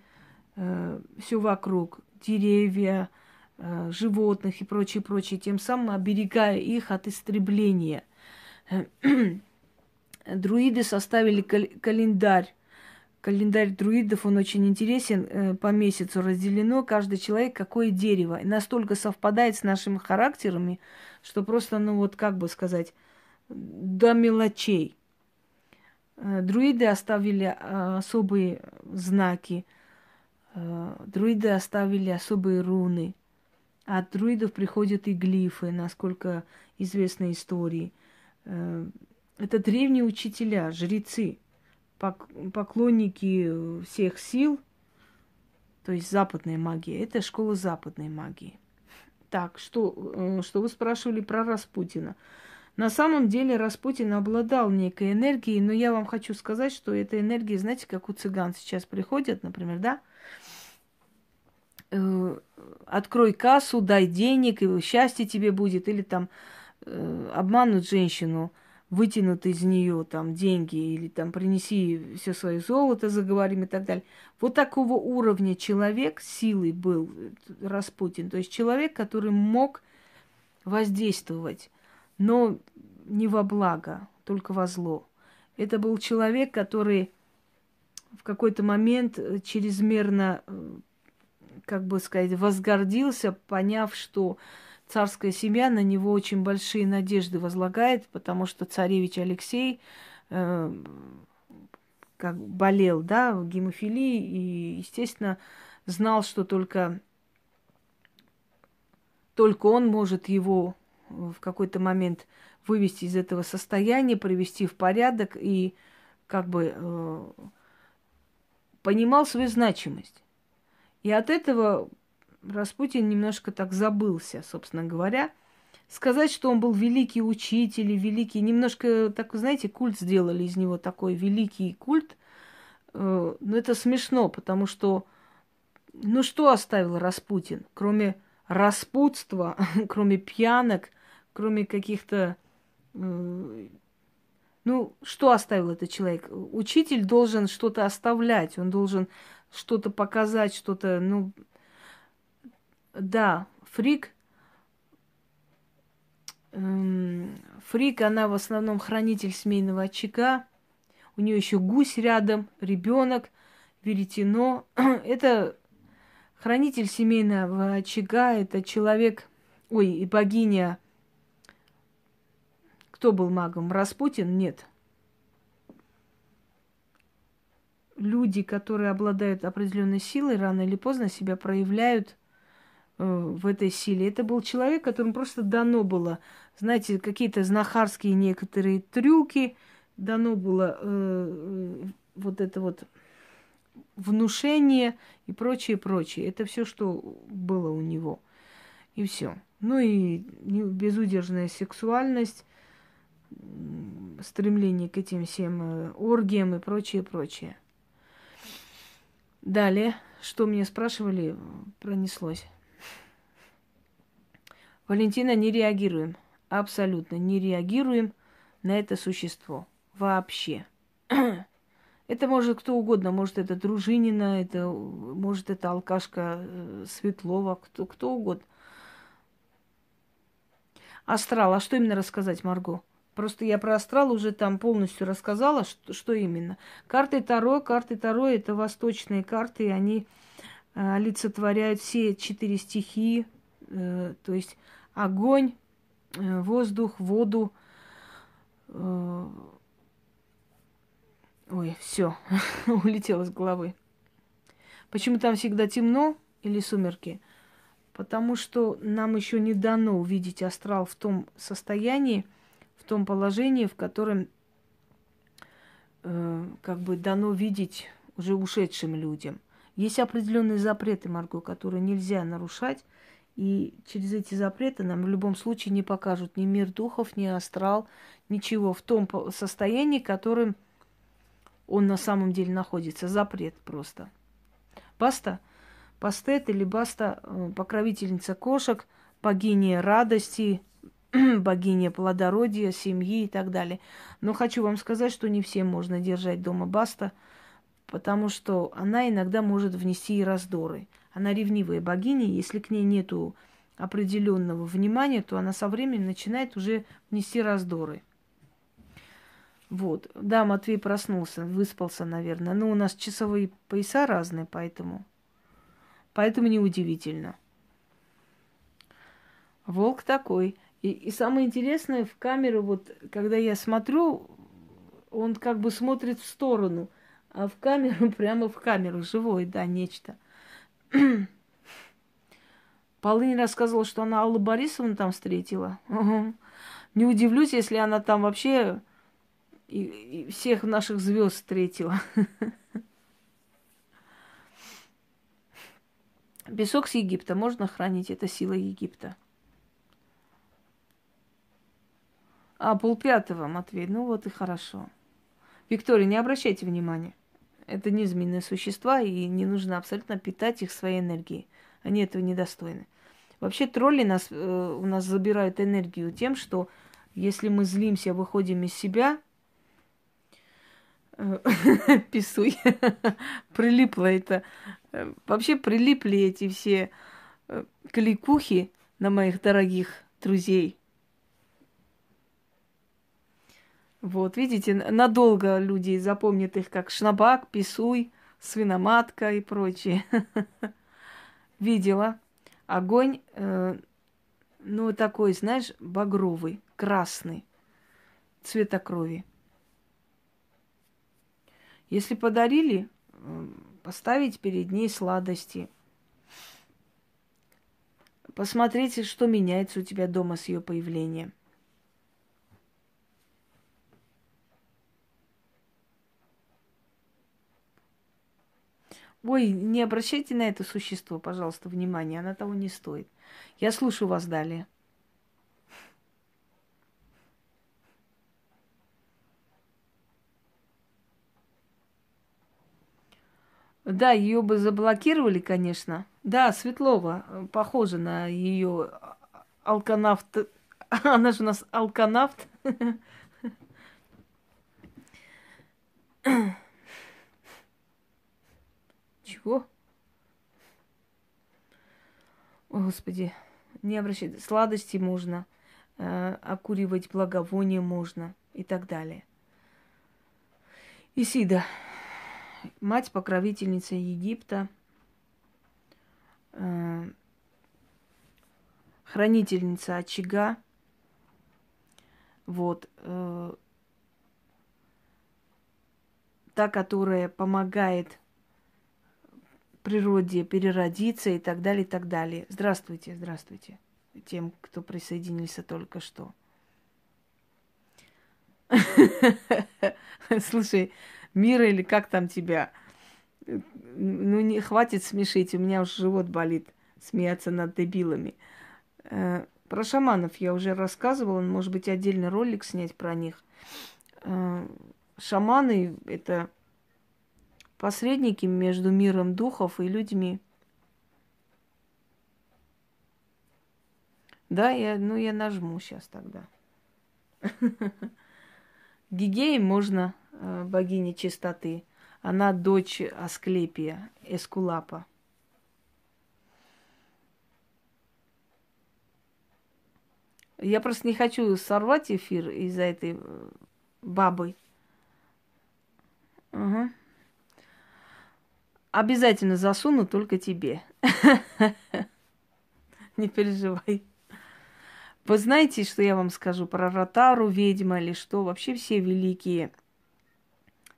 S1: э, все вокруг, деревья, э, животных и прочее, прочее, тем самым оберегая их от истребления. Друиды составили кал- календарь календарь друидов, он очень интересен, э, по месяцу разделено, каждый человек какое дерево. И настолько совпадает с нашими характерами, что просто, ну вот как бы сказать, до мелочей. Э, друиды оставили э, особые знаки, друиды оставили особые руны. От друидов приходят и глифы, насколько известны истории. Э, это древние учителя, жрецы, поклонники всех сил, то есть западная магия. Это школа западной магии. Так, что, э, что вы спрашивали про Распутина? На самом деле Распутин обладал некой энергией, но я вам хочу сказать, что эта энергия, знаете, как у цыган сейчас приходят, например, да? Э, открой кассу, дай денег, и счастье тебе будет, или там э, обманут женщину, вытянут из нее там деньги, или там принеси все свое золото, заговорим и так далее. Вот такого уровня человек силой был э, Распутин. То есть человек, который мог воздействовать, но не во благо, только во зло. Это был человек, который в какой-то момент э, чрезмерно как бы сказать, возгордился, поняв, что царская семья на него очень большие надежды возлагает, потому что царевич Алексей э, как болел, да, гемофилией, и, естественно, знал, что только, только он может его в какой-то момент вывести из этого состояния, привести в порядок и как бы э, понимал свою значимость. И от этого Распутин немножко так забылся, собственно говоря. Сказать, что он был великий учитель, великий, немножко, так, знаете, культ сделали из него такой великий культ. Э, но это смешно, потому что, ну что оставил Распутин, кроме распутства, кроме пьянок, кроме каких-то... Э, ну, что оставил этот человек? Учитель должен что-то оставлять, он должен что-то показать, что-то, ну, да, фрик, эм, фрик, она в основном хранитель семейного очага, у нее еще гусь рядом, ребенок, веретено. это хранитель семейного очага, это человек, ой, и богиня, кто был магом? Распутин? Нет. люди, которые обладают определенной силой, рано или поздно себя проявляют в этой силе. Это был человек, которому просто дано было, знаете, какие-то знахарские некоторые трюки, дано было э, вот это вот внушение и прочее, прочее. Это все, что было у него. И все. Ну и безудержная сексуальность, стремление к этим всем э, оргиям и прочее, прочее. Далее, что меня спрашивали, пронеслось. Валентина, не реагируем. Абсолютно не реагируем на это существо. Вообще. Это может кто угодно, может это Дружинина, это, может это алкашка э, Светлова, кто, кто угодно. Астрал, а что именно рассказать, Марго? Просто я про астрал уже там полностью рассказала, что, что именно. Карты Таро, карты Таро – это восточные карты, они э, олицетворяют все четыре стихии, то есть огонь, э, воздух, воду. Э, ой, все, улетело с головы. Почему там всегда темно или сумерки? Потому что нам еще не дано увидеть астрал в том состоянии, в том положении, в котором э, как бы дано видеть уже ушедшим людям. Есть определенные запреты, Марго, которые нельзя нарушать, и через эти запреты нам в любом случае не покажут ни мир духов, ни астрал, ничего в том состоянии, которым он на самом деле находится. Запрет просто. Баста, Пастет или Баста, э, покровительница кошек, богиня радости, богиня плодородия, семьи и так далее. Но хочу вам сказать, что не всем можно держать дома Баста, потому что она иногда может внести и раздоры. Она ревнивая богиня, если к ней нету определенного внимания, то она со временем начинает уже внести раздоры. Вот. Да, Матвей проснулся, выспался, наверное. Но у нас часовые пояса разные, поэтому... Поэтому неудивительно. Волк такой. И, и самое интересное, в камеру, вот когда я смотрю, он как бы смотрит в сторону, а в камеру, прямо в камеру, живой, да, нечто. Полынь рассказывала, что она Аллу Борисовну там встретила. Не удивлюсь, если она там вообще и, и всех наших звезд встретила. Песок с Египта можно хранить, это сила Египта. А, полпятого, Матвей, ну вот и хорошо. Виктория, не обращайте внимания. Это низменные существа, и не нужно абсолютно питать их своей энергией. Они этого недостойны. Вообще тролли нас, э, у нас забирают энергию тем, что если мы злимся, выходим из себя, э, писуй, прилипло это. Э, вообще прилипли эти все э, кликухи на моих дорогих друзей. Вот, видите, надолго люди запомнят их как шнабак, писуй, свиноматка и прочее. Видела. Огонь, э, ну, такой, знаешь, багровый, красный, цвета крови. Если подарили, поставить перед ней сладости. Посмотрите, что меняется у тебя дома с ее появлением. Ой, не обращайте на это существо, пожалуйста, внимания, она того не стоит. Я слушаю вас далее. Да, ее бы заблокировали, конечно. Да, Светлова, э, похоже на ее алканавт. Она же у нас алканавт. Чего? О, Господи, не обращайтесь. Сладости можно, э, окуривать благовоние можно и так далее. Исида, мать-покровительница Египта, э, хранительница очага, вот, э, та, которая помогает природе переродиться и так далее, и так далее. Здравствуйте, здравствуйте тем, кто присоединился только что. Слушай, Мира или как там тебя? Ну, не хватит смешить, у меня уже живот болит смеяться над дебилами. Э, про шаманов я уже рассказывала, может быть, отдельный ролик снять про них. Э, шаманы – это посредники между миром духов и людьми. Да, я, ну я нажму сейчас тогда. Гигеи можно, э, богиня чистоты. Она дочь Асклепия, Эскулапа. Я просто не хочу сорвать эфир из-за этой э, бабы. Угу. Обязательно засуну только тебе. Не переживай. Вы знаете, что я вам скажу про Ротару, ведьма или что? Вообще все великие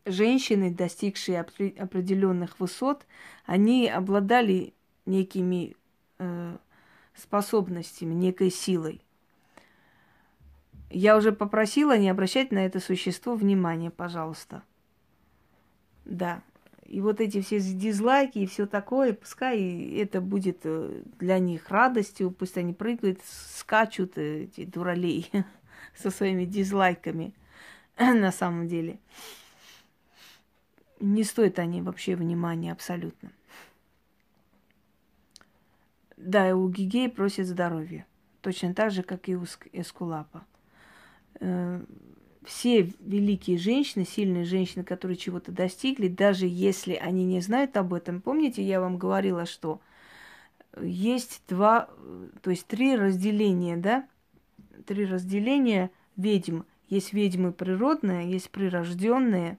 S1: женщины, достигшие определенных высот, они обладали некими э, способностями, некой силой. Я уже попросила не обращать на это существо внимания, пожалуйста. Да, и вот эти все дизлайки и все такое, пускай это будет э, для них радостью, пусть они прыгают, скачут, э, эти дуралей, со своими дизлайками на самом деле. Не стоят они вообще внимания абсолютно. Да, и у Гигеи просят здоровья. Точно так же, как и у Эскулапа э, все великие женщины, сильные женщины, которые чего-то достигли, даже если они не знают об этом, помните, я вам говорила, что есть два, то есть три разделения, да? Три разделения ведьм. Есть ведьмы природные, есть прирожденные,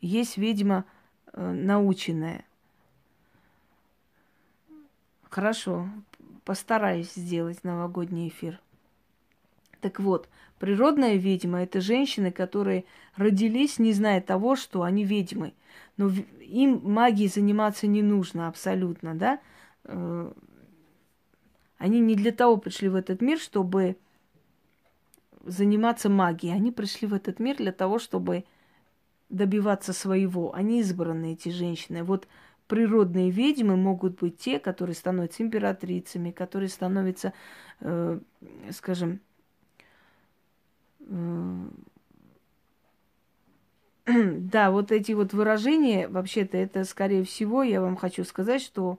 S1: есть ведьма э, наученная. Хорошо, постараюсь сделать новогодний эфир. Так вот, природная ведьма – это женщины, которые родились, не зная того, что они ведьмы. Но им магией заниматься не нужно абсолютно, да? Э, Они не для того пришли в этот мир, чтобы заниматься магией. Они пришли в этот мир для того, чтобы добиваться своего. Они избранные, эти женщины. Вот природные ведьмы могут быть те, которые становятся императрицами, которые становятся, э, скажем, да, вот эти вот выражения, вообще-то это, скорее всего, я вам хочу сказать, что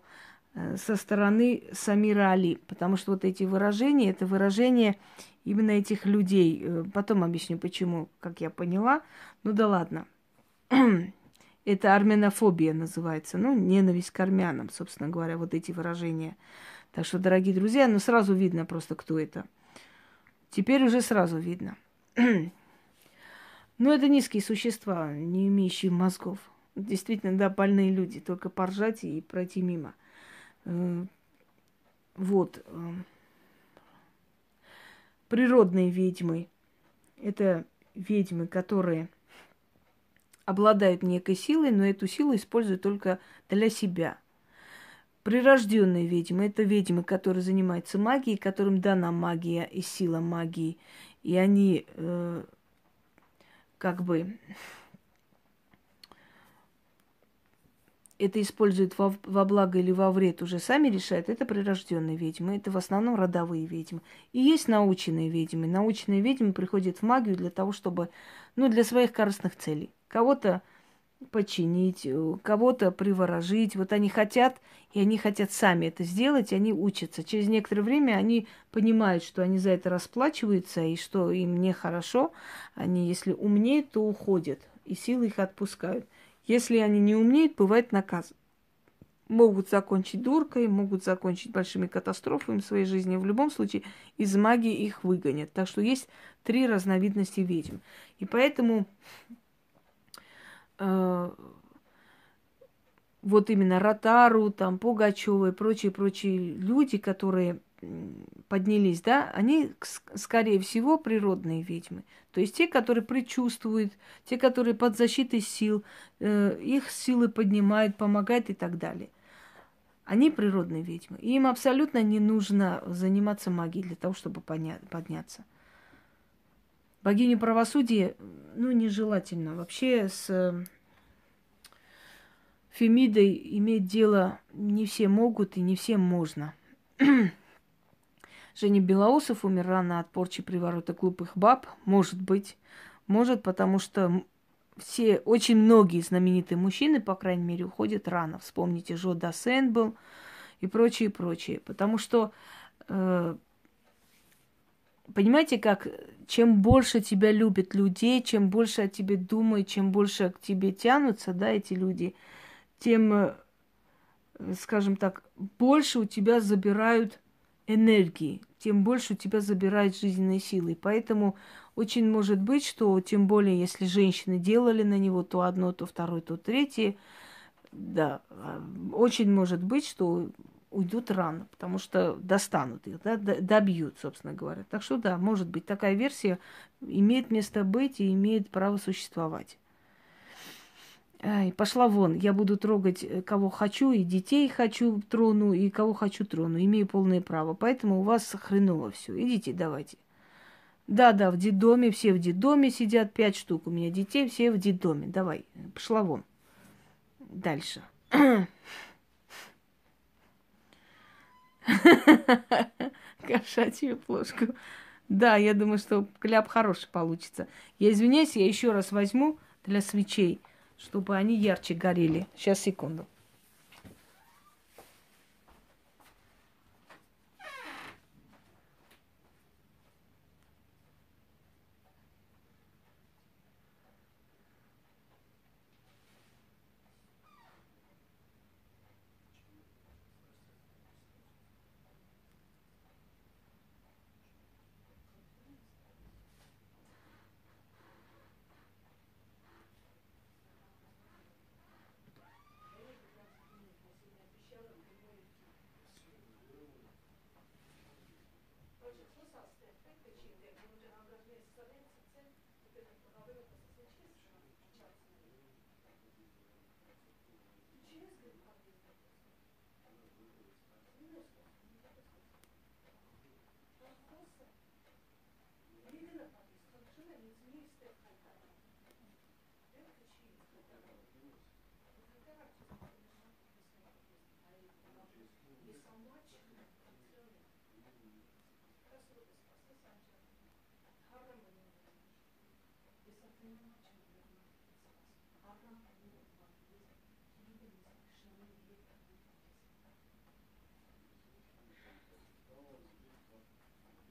S1: э, со стороны Самира Али, потому что вот эти выражения, это выражения именно этих людей. Э, потом объясню, почему, как я поняла. Ну да ладно. Это армянофобия называется, ну, ненависть к армянам, собственно говоря, вот эти выражения. Так что, дорогие друзья, ну, сразу видно просто, кто это. Теперь уже сразу видно. Ну, это низкие существа, не имеющие мозгов. Действительно, да, больные люди, только поржать и пройти мимо. Э, вот. Э, природные ведьмы. Это ведьмы, которые обладают некой силой, но эту силу используют только для себя. Прирожденные ведьмы – это ведьмы, которые занимаются магией, которым дана магия и сила магии. И они э, как бы это используют во, во благо или во вред, уже сами решают, это прирожденные ведьмы, это в основном родовые ведьмы. И есть наученные ведьмы. Научные ведьмы приходят в магию для того, чтобы, ну, для своих корыстных целей кого-то починить, э, кого-то приворожить. Вот они хотят, и они хотят сами это сделать, и они учатся. Через некоторое время они понимают, что они за это расплачиваются, и что им нехорошо. Они, если умнеют, то уходят, и силы их отпускают. Если они не умеют, бывает наказ. Могут закончить дуркой, могут закончить большими катастрофами в своей жизни. В любом случае, из магии их выгонят. Так что есть три разновидности ведьм. И поэтому э, вот именно Ротару, там, Пугачева и прочие-прочие люди, которые поднялись, да, они, скорее всего, природные ведьмы. То есть те, которые предчувствуют, те, которые под защитой сил, э, их силы поднимают, помогают и так далее. Они природные ведьмы. И им абсолютно не нужно заниматься магией для того, чтобы подня- подняться. Богиню правосудия, ну, нежелательно. Вообще с э, Фемидой иметь дело не все могут и не всем можно. Женя Белоусов умер рано от порчи приворота глупых баб. Может быть. Может, потому что все, очень многие знаменитые мужчины, по крайней мере, уходят рано. Вспомните, Жо Дассен был и прочее, прочее. Потому что э, понимаете, как чем больше тебя любят людей, чем больше о тебе думают, чем больше к тебе тянутся, да, эти люди, тем, э, скажем так, больше у тебя забирают энергии, тем больше у тебя забирают жизненные силы. Поэтому очень может быть, что тем более, если женщины делали на него то одно, то второе, то третье, да, а, очень может быть, что уйдут рано, потому что достанут их, да, добьют, собственно говоря. Так что да, может быть, такая версия имеет место быть и имеет право существовать. Ай, пошла вон, я буду трогать э, кого хочу, и детей хочу трону, и кого хочу трону, имею полное право. Поэтому у вас хреново все. Идите, давайте. Да-да, в детдоме, все в детдоме сидят, пять штук у меня детей, все в детдоме. Давай, пошла вон. Дальше. Кошачью плошку. Да, я думаю, что кляп хороший получится. Я извиняюсь, я еще раз возьму для свечей, чтобы они ярче горели. Сейчас, секунду.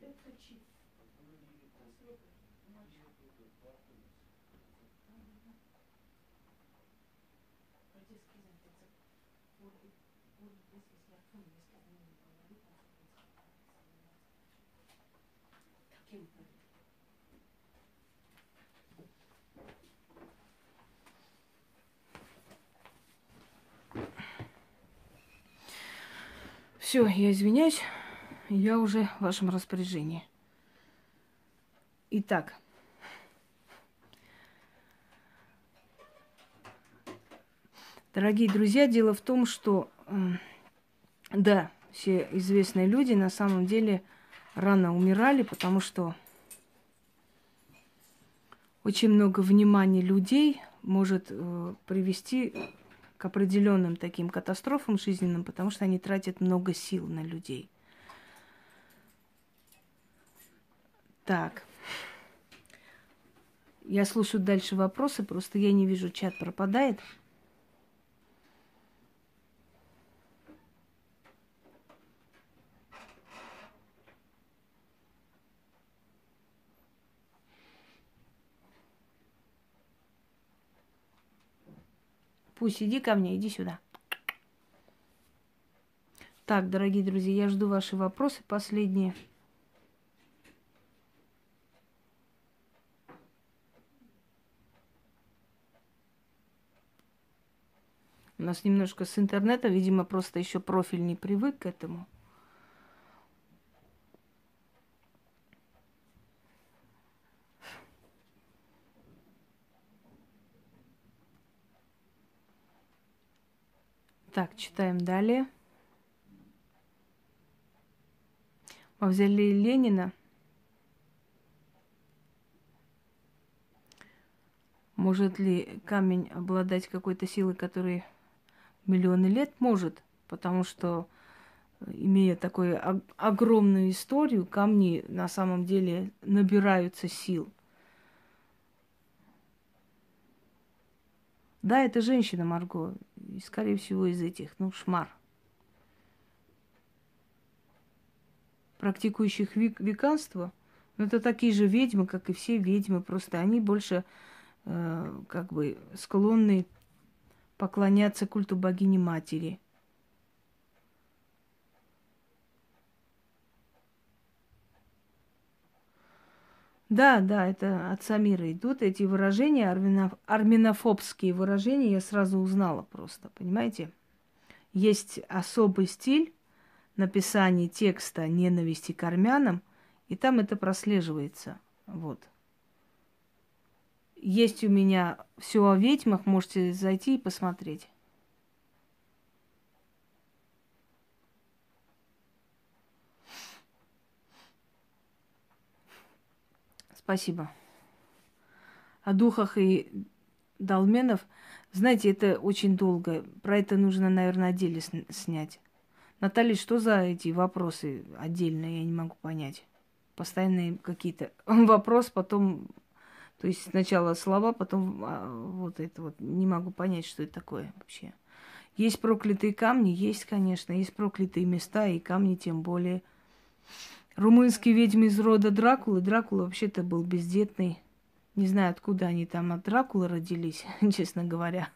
S1: Это чип. Мальчик. Все, я извиняюсь, я уже в вашем распоряжении. Итак, дорогие друзья, дело в том, что да, все известные люди на самом деле рано умирали, потому что очень много внимания людей может э, привести к определенным таким катастрофам жизненным, потому что они тратят много сил на людей. Так. Я слушаю дальше вопросы, просто я не вижу, чат пропадает. Пусть иди ко мне, иди сюда. Так, дорогие друзья, я жду ваши вопросы последние. У нас немножко с интернета, видимо, просто еще профиль не привык к этому. Так, читаем далее. Мавзолей Ленина. Может ли камень обладать какой-то силой, которой миллионы лет? Может, потому что, имея такую огромную историю, камни на самом деле набираются сил. Да, это женщина Марго. И, скорее всего, из этих, ну, шмар. Практикующих век, веканство, ну, это такие же ведьмы, как и все ведьмы, просто они больше э, как бы склонны поклоняться культу богини матери – Да, да, это от Самира идут эти выражения, арминоф, выражения, я сразу узнала просто, понимаете? Есть особый стиль написания текста ненависти к армянам, и там это прослеживается. Вот. Есть у меня все о ведьмах, можете зайти и посмотреть. Спасибо. О духах и долменов, знаете, это очень долго. Про это нужно, наверное, отдельно снять. Наталья, что за эти вопросы отдельные, я не могу понять. Постоянные какие-то вопрос, потом, то есть сначала слова, потом а, вот это вот. Не могу понять, что это такое вообще. Есть проклятые камни, есть, конечно, есть проклятые места, и камни тем более – Румынские ведьмы из рода Дракулы. Дракула вообще-то был бездетный. Не знаю, откуда они там от Дракулы родились, честно говоря.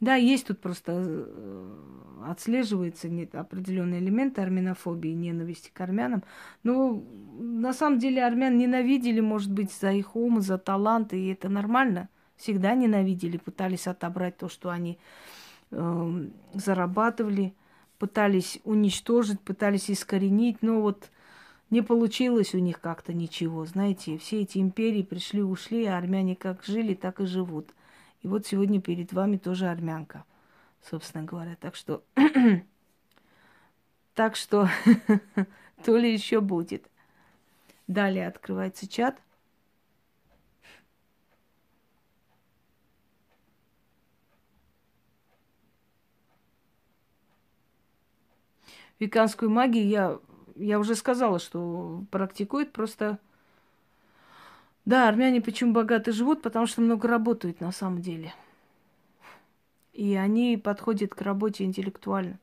S1: Да, есть тут просто э, отслеживается нет, определенные элементы армянофобии, ненависти к армянам. Но на самом деле армян ненавидели, может быть, за их ум, за талант, и это нормально. Всегда ненавидели, пытались отобрать то, что они э, зарабатывали пытались уничтожить, пытались искоренить, но вот не получилось у них как-то ничего. Знаете, все эти империи пришли, ушли, а армяне как жили, так и живут. И вот сегодня перед вами тоже армянка, собственно говоря. Так что, так что, то ли еще будет. Далее открывается чат. Веканскую магию я, я уже сказала, что практикует просто... Да, армяне почему богато живут? Потому что много работают на самом деле. И они подходят к работе интеллектуально.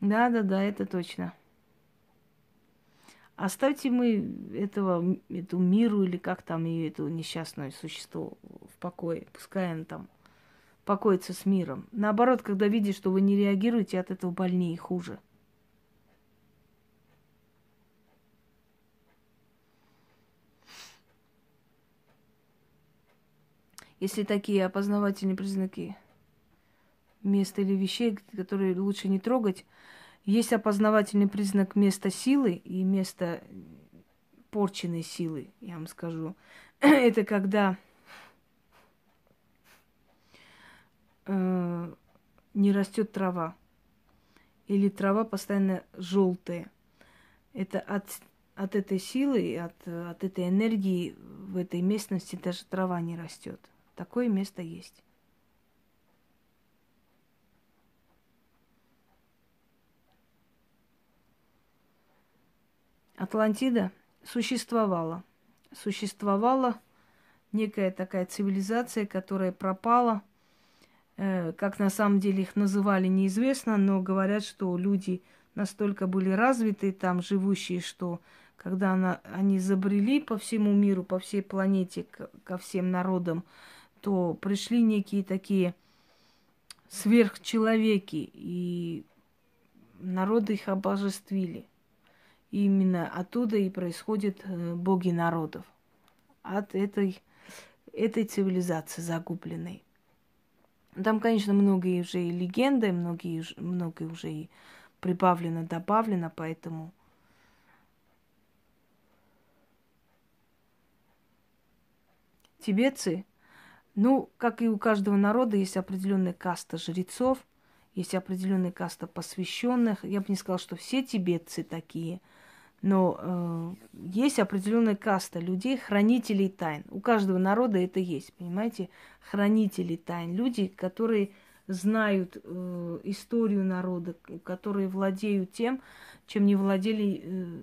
S1: Да, да, да, это точно. Оставьте мы этого, эту миру или как там и эту несчастное существо в покое. Пускай он там покоится с миром. Наоборот, когда видишь, что вы не реагируете, от этого больнее и хуже. Если такие опознавательные признаки места или вещей, которые лучше не трогать, есть опознавательный признак места силы и места порченной силы, я вам скажу. Это когда э, не растет трава. Или трава постоянно желтая. Это от, от этой силы, от, от этой энергии в этой местности даже трава не растет. Такое место есть. Атлантида существовала. Существовала некая такая цивилизация, которая пропала. Э, как на самом деле их называли, неизвестно, но говорят, что люди настолько были развиты там живущие, что когда она, они забрели по всему миру, по всей планете, ко всем народам, то пришли некие такие сверхчеловеки, и народы их обожествили. Именно оттуда и происходят э, боги народов. От этой, этой цивилизации загубленной. Там, конечно, многие уже и легенды, многие, многие уже и прибавлено, добавлено, поэтому тибетцы, ну, как и у каждого народа, есть определенная каста жрецов, есть определенная каста посвященных. Я бы не сказала, что все тибетцы такие – но э, есть определенная каста людей, хранителей тайн. У каждого народа это есть, понимаете? Хранители тайн. Люди, которые знают э, историю народа, которые владеют тем, чем не владели, э,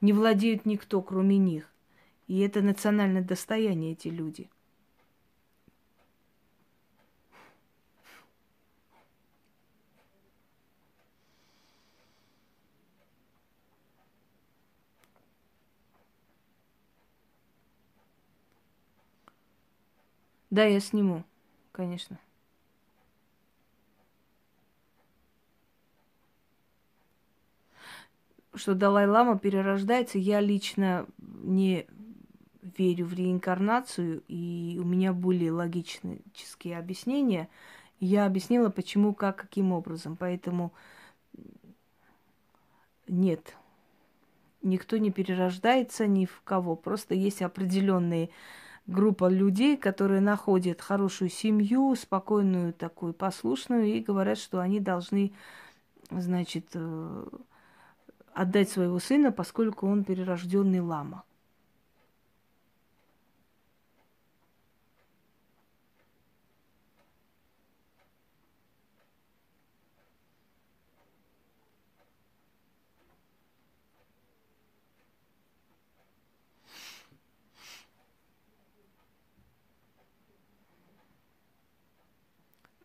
S1: не владеют никто, кроме них. И это национальное достояние, эти люди – Да, я сниму, конечно. Что Далай-Лама перерождается, я лично не верю в реинкарнацию, и у меня были логические объяснения. Я объяснила, почему, как, каким образом. Поэтому нет, никто не перерождается ни в кого. Просто есть определенные группа людей, которые находят хорошую семью, спокойную такую, послушную, и говорят, что они должны, значит, э, отдать своего сына, поскольку он перерожденный лама.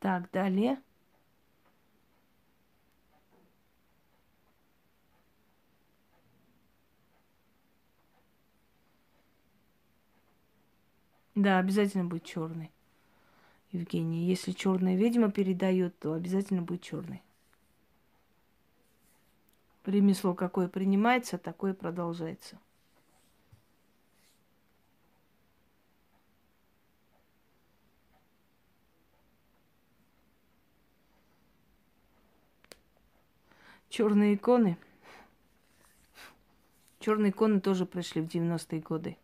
S1: Так, далее. Да, обязательно будет черный. Евгений. Если черная ведьма передает, то обязательно будет черный. Ремесло какое принимается, такое продолжается. Черные иконы. Черные иконы тоже пришли в 90-е годы.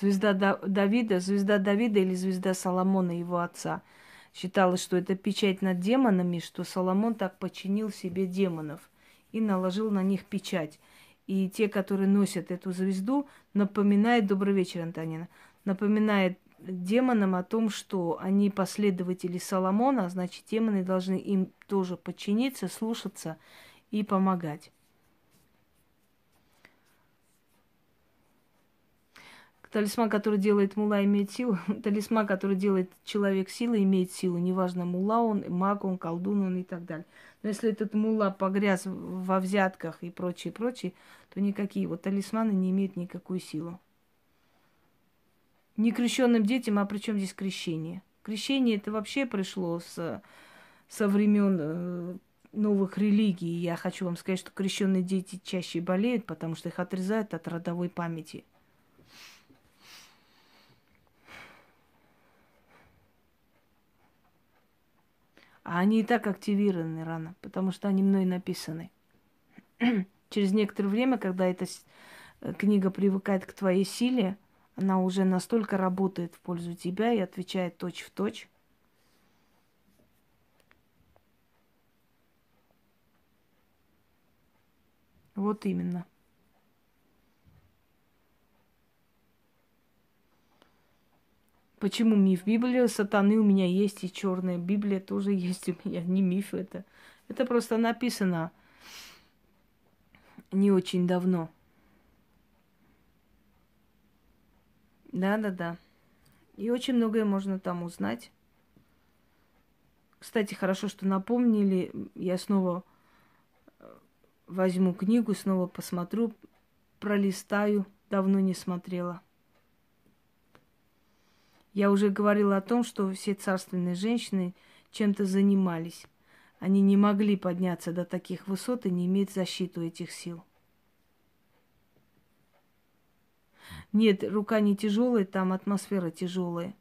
S1: Звезда Давида, звезда Давида или звезда Соломона, его отца. Считалось, что это печать над демонами, что Соломон так подчинил себе демонов и наложил на них печать. И те, которые носят эту звезду, напоминает, добрый вечер, Антонина, напоминает демонам о том, что они последователи Соломона, а значит, демоны должны им тоже подчиниться, слушаться и помогать. Талисман, который делает мула, имеет силу. Талисман, который делает человек силы, имеет силу. Неважно, мула он, маг он, колдун он и так далее. Но если этот мула погряз во взятках и прочее, прочее, то никакие вот талисманы не имеют никакую силу. Не крещенным детям, а при чем здесь крещение? Крещение это вообще пришло с, со времен э, новых религий. Я хочу вам сказать, что крещенные дети чаще болеют, потому что их отрезают от родовой памяти. А они и так активированы рано, потому что они мной написаны. Через некоторое время, когда эта э, книга привыкает к твоей силе, она уже настолько работает в пользу тебя и отвечает точь в точь. Вот именно. Почему миф? Библия сатаны у меня есть, и черная Библия тоже есть у меня. Не миф это. Это просто написано не очень давно. Да-да-да. И очень многое можно там узнать. Кстати, хорошо, что напомнили. Я снова э, возьму книгу, снова посмотрю, пролистаю. Давно не смотрела. Я уже говорила о том, что все царственные женщины чем-то занимались. Они не могли подняться до таких высот и не иметь защиту этих сил. Нет, рука не тяжелая, там атмосфера тяжелая.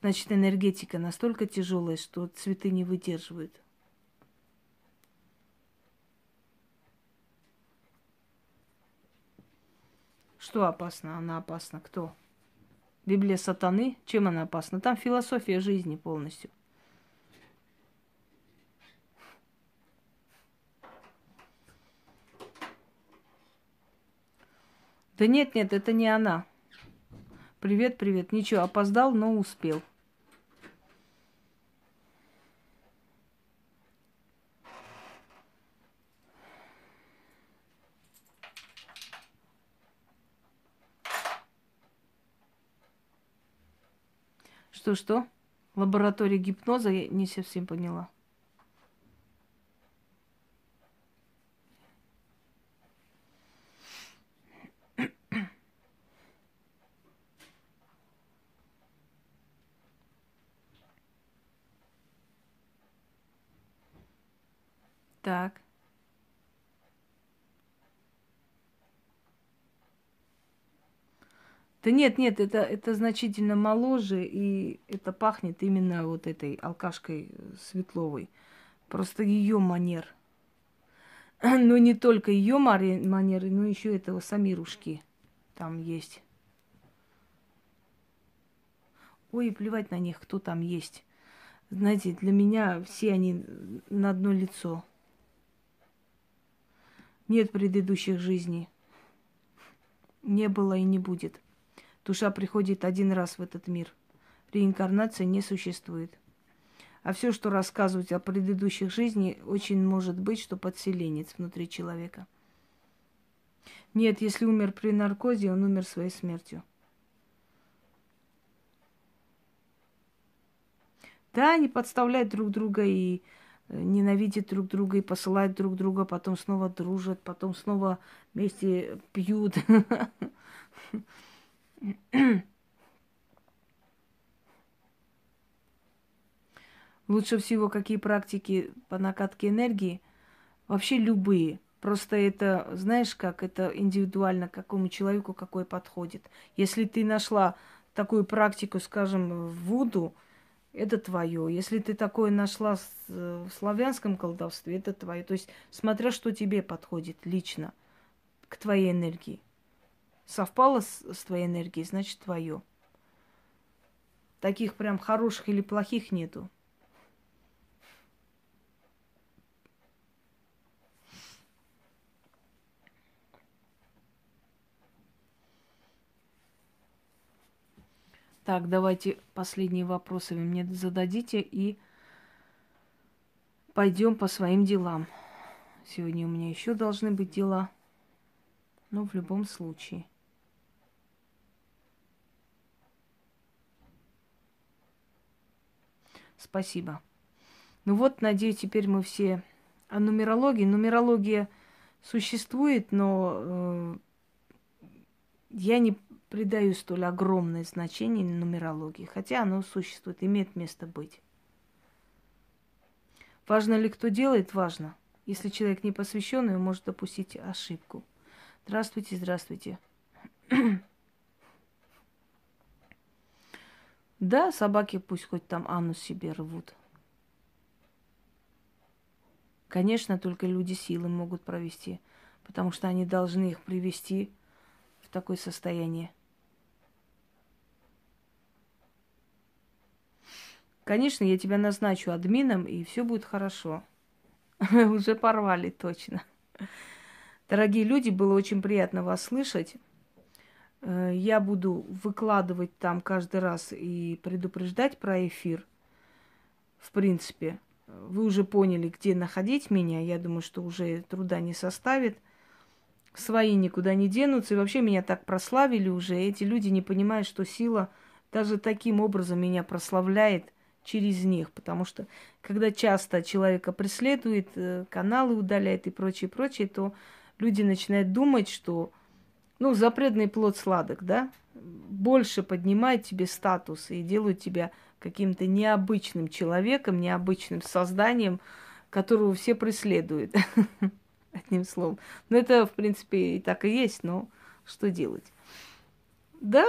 S1: Значит, энергетика настолько тяжелая, что цветы не выдерживают. Что опасно? Она опасна. Кто? Библия сатаны, чем она опасна? Там философия жизни полностью. Да нет, нет, это не она. Привет, привет. Ничего, опоздал, но успел. Что-что? Лаборатория гипноза? Я не совсем поняла. Так. Да нет, нет, это, это значительно моложе, и это пахнет именно вот этой алкашкой э, Светловой. Просто ее манер. Но не только ее манеры, но еще этого Самирушки там есть. Ой, плевать на них, кто там есть. Знаете, для меня все они на одно лицо. Нет предыдущих жизней. Не было и не будет. Душа приходит один раз в этот мир. Реинкарнация не существует. А все, что рассказывать о предыдущих жизнях, очень может быть, что подселенец внутри человека. Нет, если умер при наркозе, он умер своей смертью. Да, они подставляют друг друга и ненавидят друг друга и посылают друг друга, потом снова дружат, потом снова вместе пьют. Лучше всего какие практики по накатке энергии? Вообще любые. Просто это, знаешь, как это индивидуально, какому человеку какой подходит. Если ты нашла такую практику, скажем, в Вуду, это твое. Если ты такое нашла в славянском колдовстве, это твое. То есть, смотря что тебе подходит лично к твоей энергии совпало с, с твоей энергией, значит твое. Таких прям хороших или плохих нету. Так, давайте последние вопросы вы мне зададите и пойдем по своим делам. Сегодня у меня еще должны быть дела. Но в любом случае. Спасибо. Ну вот, надеюсь, теперь мы все о нумерологии. Нумерология существует, но э, я не придаю столь огромное значение нумерологии, хотя оно существует, имеет место быть. Важно ли кто делает? Важно. Если человек не посвященный, он может допустить ошибку. Здравствуйте, здравствуйте. да, собаки пусть хоть там анус себе рвут. Конечно, только люди силы могут провести, потому что они должны их привести в такое состояние. Конечно, я тебя назначу админом, и все будет хорошо. Уже порвали точно. Дорогие люди, было очень приятно вас слышать. Э, я буду выкладывать там каждый раз и предупреждать про эфир. В принципе, вы уже поняли, где находить меня. Я думаю, что уже труда не составит. Свои никуда не денутся. И вообще меня так прославили уже. Эти люди не понимают, что сила даже таким образом меня прославляет через них, потому что когда часто человека преследует, э, каналы удаляет и прочее, прочее, то люди начинают думать, что, ну, запретный плод сладок, да, больше поднимает тебе статус и делают тебя каким-то необычным человеком, необычным созданием, которого все преследуют. Одним словом. Но это, в принципе, и так и есть, но что делать? Да,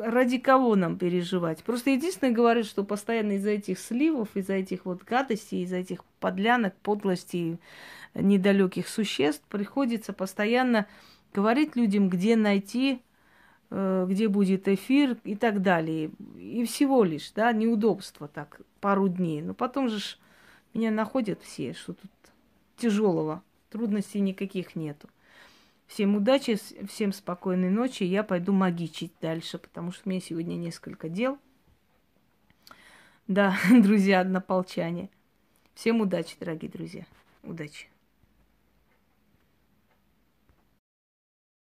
S1: ради кого нам переживать? Просто единственное говорит, что постоянно из-за этих сливов, из-за этих вот гадостей, из-за этих подлянок, подлостей недалеких существ приходится постоянно говорить людям, где найти, э, где будет эфир и так далее. И всего лишь, да, неудобство так, пару дней. Но потом же меня находят все, что тут тяжелого, трудностей никаких нету. Всем удачи, всем спокойной ночи. Я пойду магичить дальше, потому что у меня сегодня несколько дел. Да, друзья, однополчане. Всем удачи, дорогие друзья. Удачи.